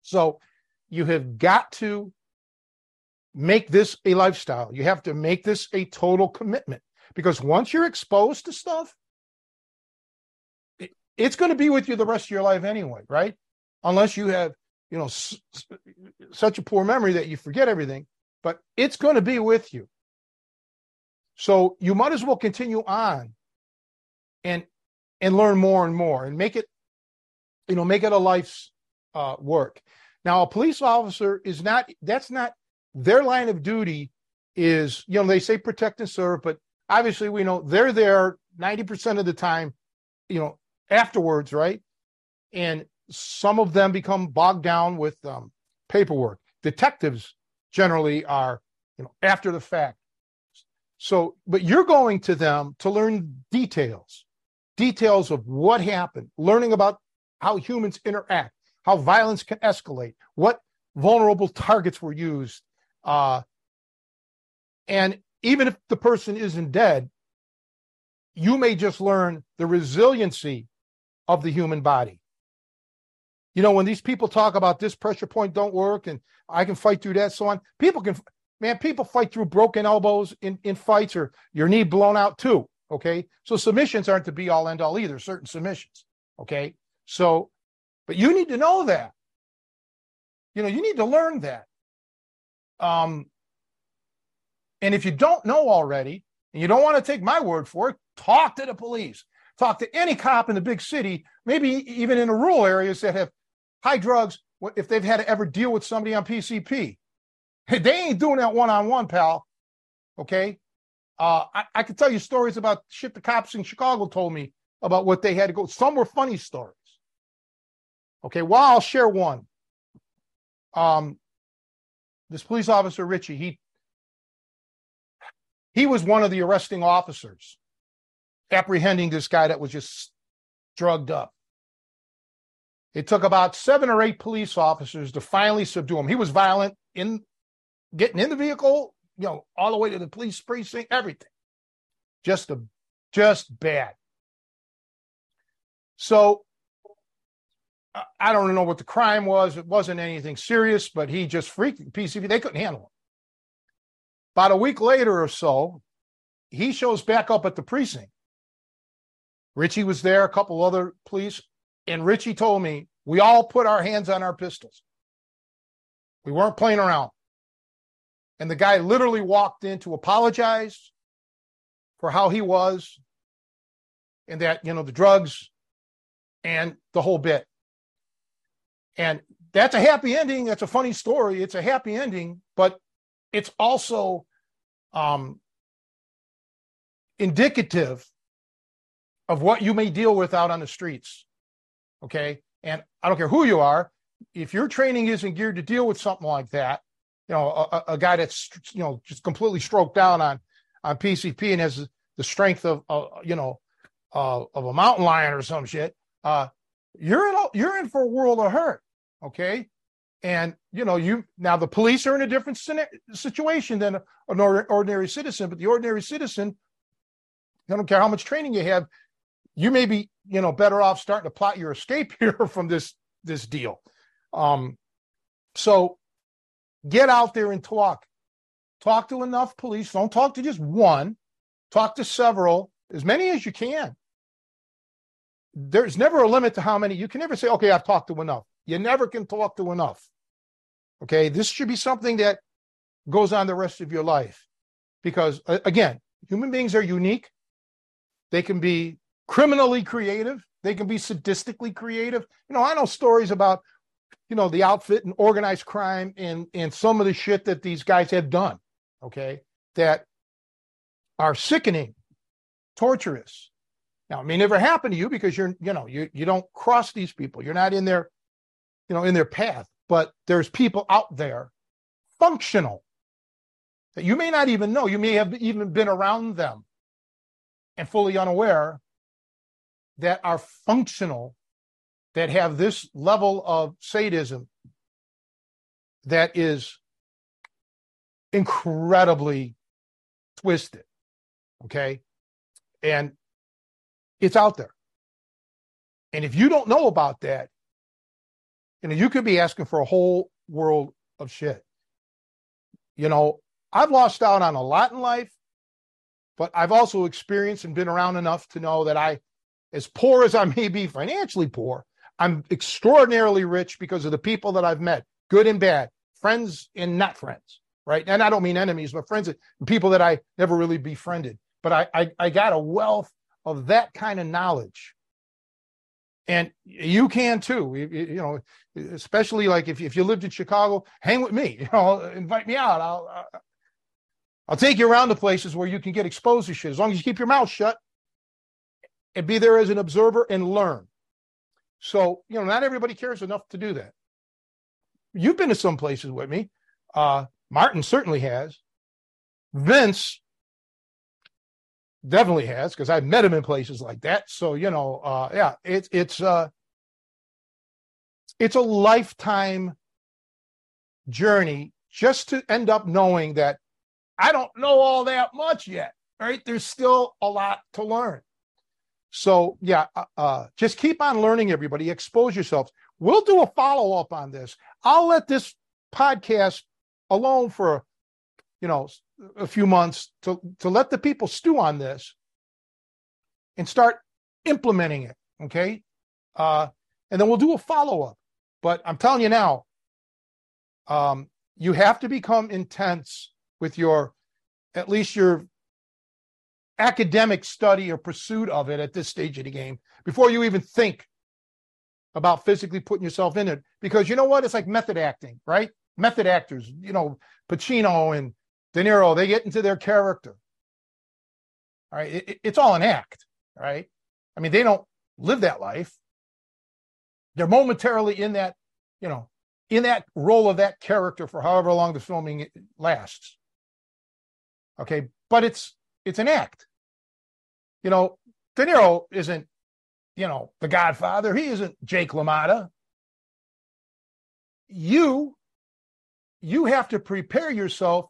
So you have got to make this a lifestyle. You have to make this a total commitment because once you're exposed to stuff it's going to be with you the rest of your life anyway right? Unless you have you know s- such a poor memory that you forget everything but it's going to be with you So you might as well continue on and and learn more and more and make it, you know, make it a life's uh, work. Now, a police officer is not, that's not their line of duty is, you know, they say protect and serve, but obviously we know they're there 90% of the time, you know, afterwards, right? And some of them become bogged down with um, paperwork. Detectives generally are, you know, after the fact. So, but you're going to them to learn details, details of what happened, learning about how humans interact, how violence can escalate, what vulnerable targets were used. Uh, and even if the person isn't dead, you may just learn the resiliency of the human body. You know, when these people talk about this pressure point don't work and I can fight through that, so on, people can, man, people fight through broken elbows in, in fights or your knee blown out too. Okay. So submissions aren't the be all end all either, certain submissions. Okay. So but you need to know that. You know, you need to learn that. Um, and if you don't know already, and you don't want to take my word for it, talk to the police. Talk to any cop in the big city, maybe even in the rural areas that have high drugs, if they've had to ever deal with somebody on PCP. Hey, they ain't doing that one on one, pal. Okay. Uh, I, I could tell you stories about shit the cops in Chicago told me about what they had to go. Some were funny stories. Okay, well, I'll share one. Um, this police officer, Richie, he he was one of the arresting officers apprehending this guy that was just drugged up. It took about seven or eight police officers to finally subdue him. He was violent in getting in the vehicle, you know, all the way to the police precinct, everything. Just a just bad. So I don't know what the crime was. It wasn't anything serious, but he just freaked PCP. They couldn't handle him. About a week later or so, he shows back up at the precinct. Richie was there, a couple other police, and Richie told me we all put our hands on our pistols. We weren't playing around. And the guy literally walked in to apologize for how he was and that, you know, the drugs and the whole bit. And that's a happy ending. That's a funny story. It's a happy ending, but it's also um, indicative of what you may deal with out on the streets. Okay. And I don't care who you are, if your training isn't geared to deal with something like that, you know, a, a guy that's, you know, just completely stroked down on, on PCP and has the strength of, uh, you know, uh, of a mountain lion or some shit, uh, you're in, a, you're in for a world of hurt. Okay. And, you know, you now the police are in a different situation than an ordinary citizen, but the ordinary citizen, I don't care how much training you have, you may be, you know, better off starting to plot your escape (laughs) here from this this deal. Um, so get out there and talk. Talk to enough police. Don't talk to just one. Talk to several, as many as you can. There's never a limit to how many. You can never say, okay, I've talked to enough. You never can talk to enough. Okay. This should be something that goes on the rest of your life because, again, human beings are unique. They can be criminally creative, they can be sadistically creative. You know, I know stories about, you know, the outfit and organized crime and, and some of the shit that these guys have done. Okay. That are sickening, torturous. Now, it may never happen to you because you're, you know, you, you don't cross these people. You're not in their you know, in their path, but there's people out there functional that you may not even know. You may have even been around them and fully unaware that are functional, that have this level of sadism that is incredibly twisted. Okay. And it's out there. And if you don't know about that, you know, you could be asking for a whole world of shit. You know, I've lost out on a lot in life, but I've also experienced and been around enough to know that I, as poor as I may be financially poor, I'm extraordinarily rich because of the people that I've met, good and bad, friends and not friends. right? And I don't mean enemies, but friends, and people that I never really befriended. But I, I, I got a wealth of that kind of knowledge. And you can too, you, you know, especially like if, if you lived in Chicago, hang with me, (laughs) you know, invite me out. I'll, I'll take you around the places where you can get exposed to shit as long as you keep your mouth shut and be there as an observer and learn. So, you know, not everybody cares enough to do that. You've been to some places with me. Uh, Martin certainly has. Vince definitely has because I've met him in places like that. So you know, uh, yeah, it's it's uh, it's a lifetime journey just to end up knowing that I don't know all that much yet. Right? There's still a lot to learn. So yeah, uh, uh just keep on learning. Everybody, expose yourselves. We'll do a follow up on this. I'll let this podcast alone for you know a few months to to let the people stew on this and start implementing it okay uh and then we'll do a follow-up but i'm telling you now um you have to become intense with your at least your academic study or pursuit of it at this stage of the game before you even think about physically putting yourself in it because you know what it's like method acting right method actors, you know, Pacino and De Niro, they get into their character. All right. It, it's all an act, right? I mean, they don't live that life. They're momentarily in that, you know, in that role of that character for however long the filming lasts. Okay. But it's, it's an act. You know, De Niro isn't, you know, the Godfather. He isn't Jake LaMotta. You you have to prepare yourself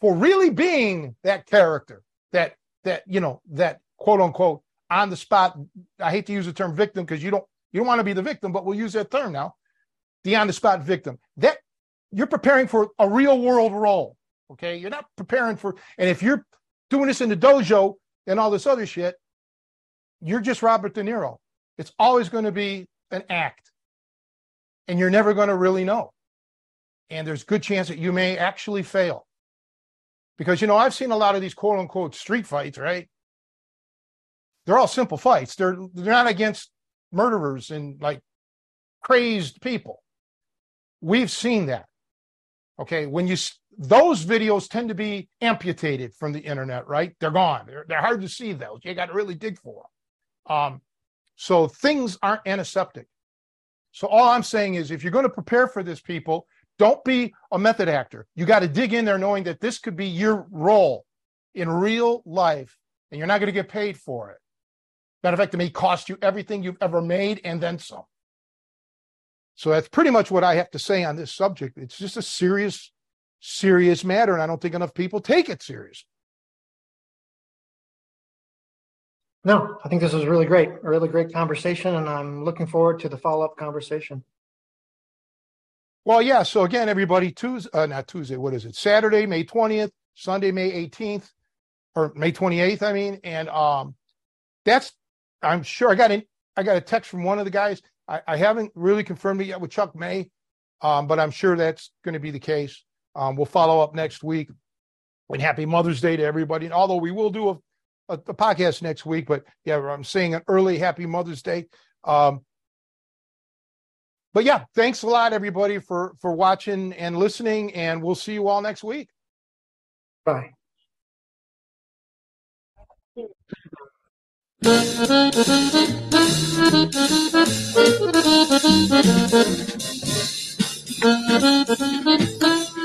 for really being that character, that that you know, that quote unquote on the spot. I hate to use the term victim because you don't you don't want to be the victim, but we'll use that term now. The on the spot victim. That you're preparing for a real world role. Okay. You're not preparing for, and if you're doing this in the dojo and all this other shit, you're just Robert De Niro. It's always going to be an act. And you're never going to really know and there's good chance that you may actually fail. Because you know, I've seen a lot of these quote unquote street fights, right? They're all simple fights. They're they're not against murderers and like crazed people. We've seen that. Okay, when you those videos tend to be amputated from the internet, right? They're gone. They're, they're hard to see those. You got to really dig for them. Um, so things aren't antiseptic. So all I'm saying is, if you're going to prepare for this, people, don't be a method actor. You got to dig in there knowing that this could be your role in real life and you're not going to get paid for it. Matter of fact, it may cost you everything you've ever made and then some. So that's pretty much what I have to say on this subject. It's just a serious, serious matter, and I don't think enough people take it serious. No, I think this was really great, a really great conversation, and I'm looking forward to the follow up conversation. Well, yeah. So again, everybody, Tuesday, uh, not Tuesday. What is it? Saturday, May twentieth, Sunday, May eighteenth, or May twenty eighth. I mean, and um, that's. I'm sure I got an I got a text from one of the guys. I, I haven't really confirmed it yet with Chuck May, um, but I'm sure that's going to be the case. Um, we'll follow up next week. And happy Mother's Day to everybody. And although we will do a, a, a, podcast next week, but yeah, I'm saying an early happy Mother's Day. Um, but yeah, thanks a lot, everybody, for for watching and listening, and we'll see you all next week. Bye.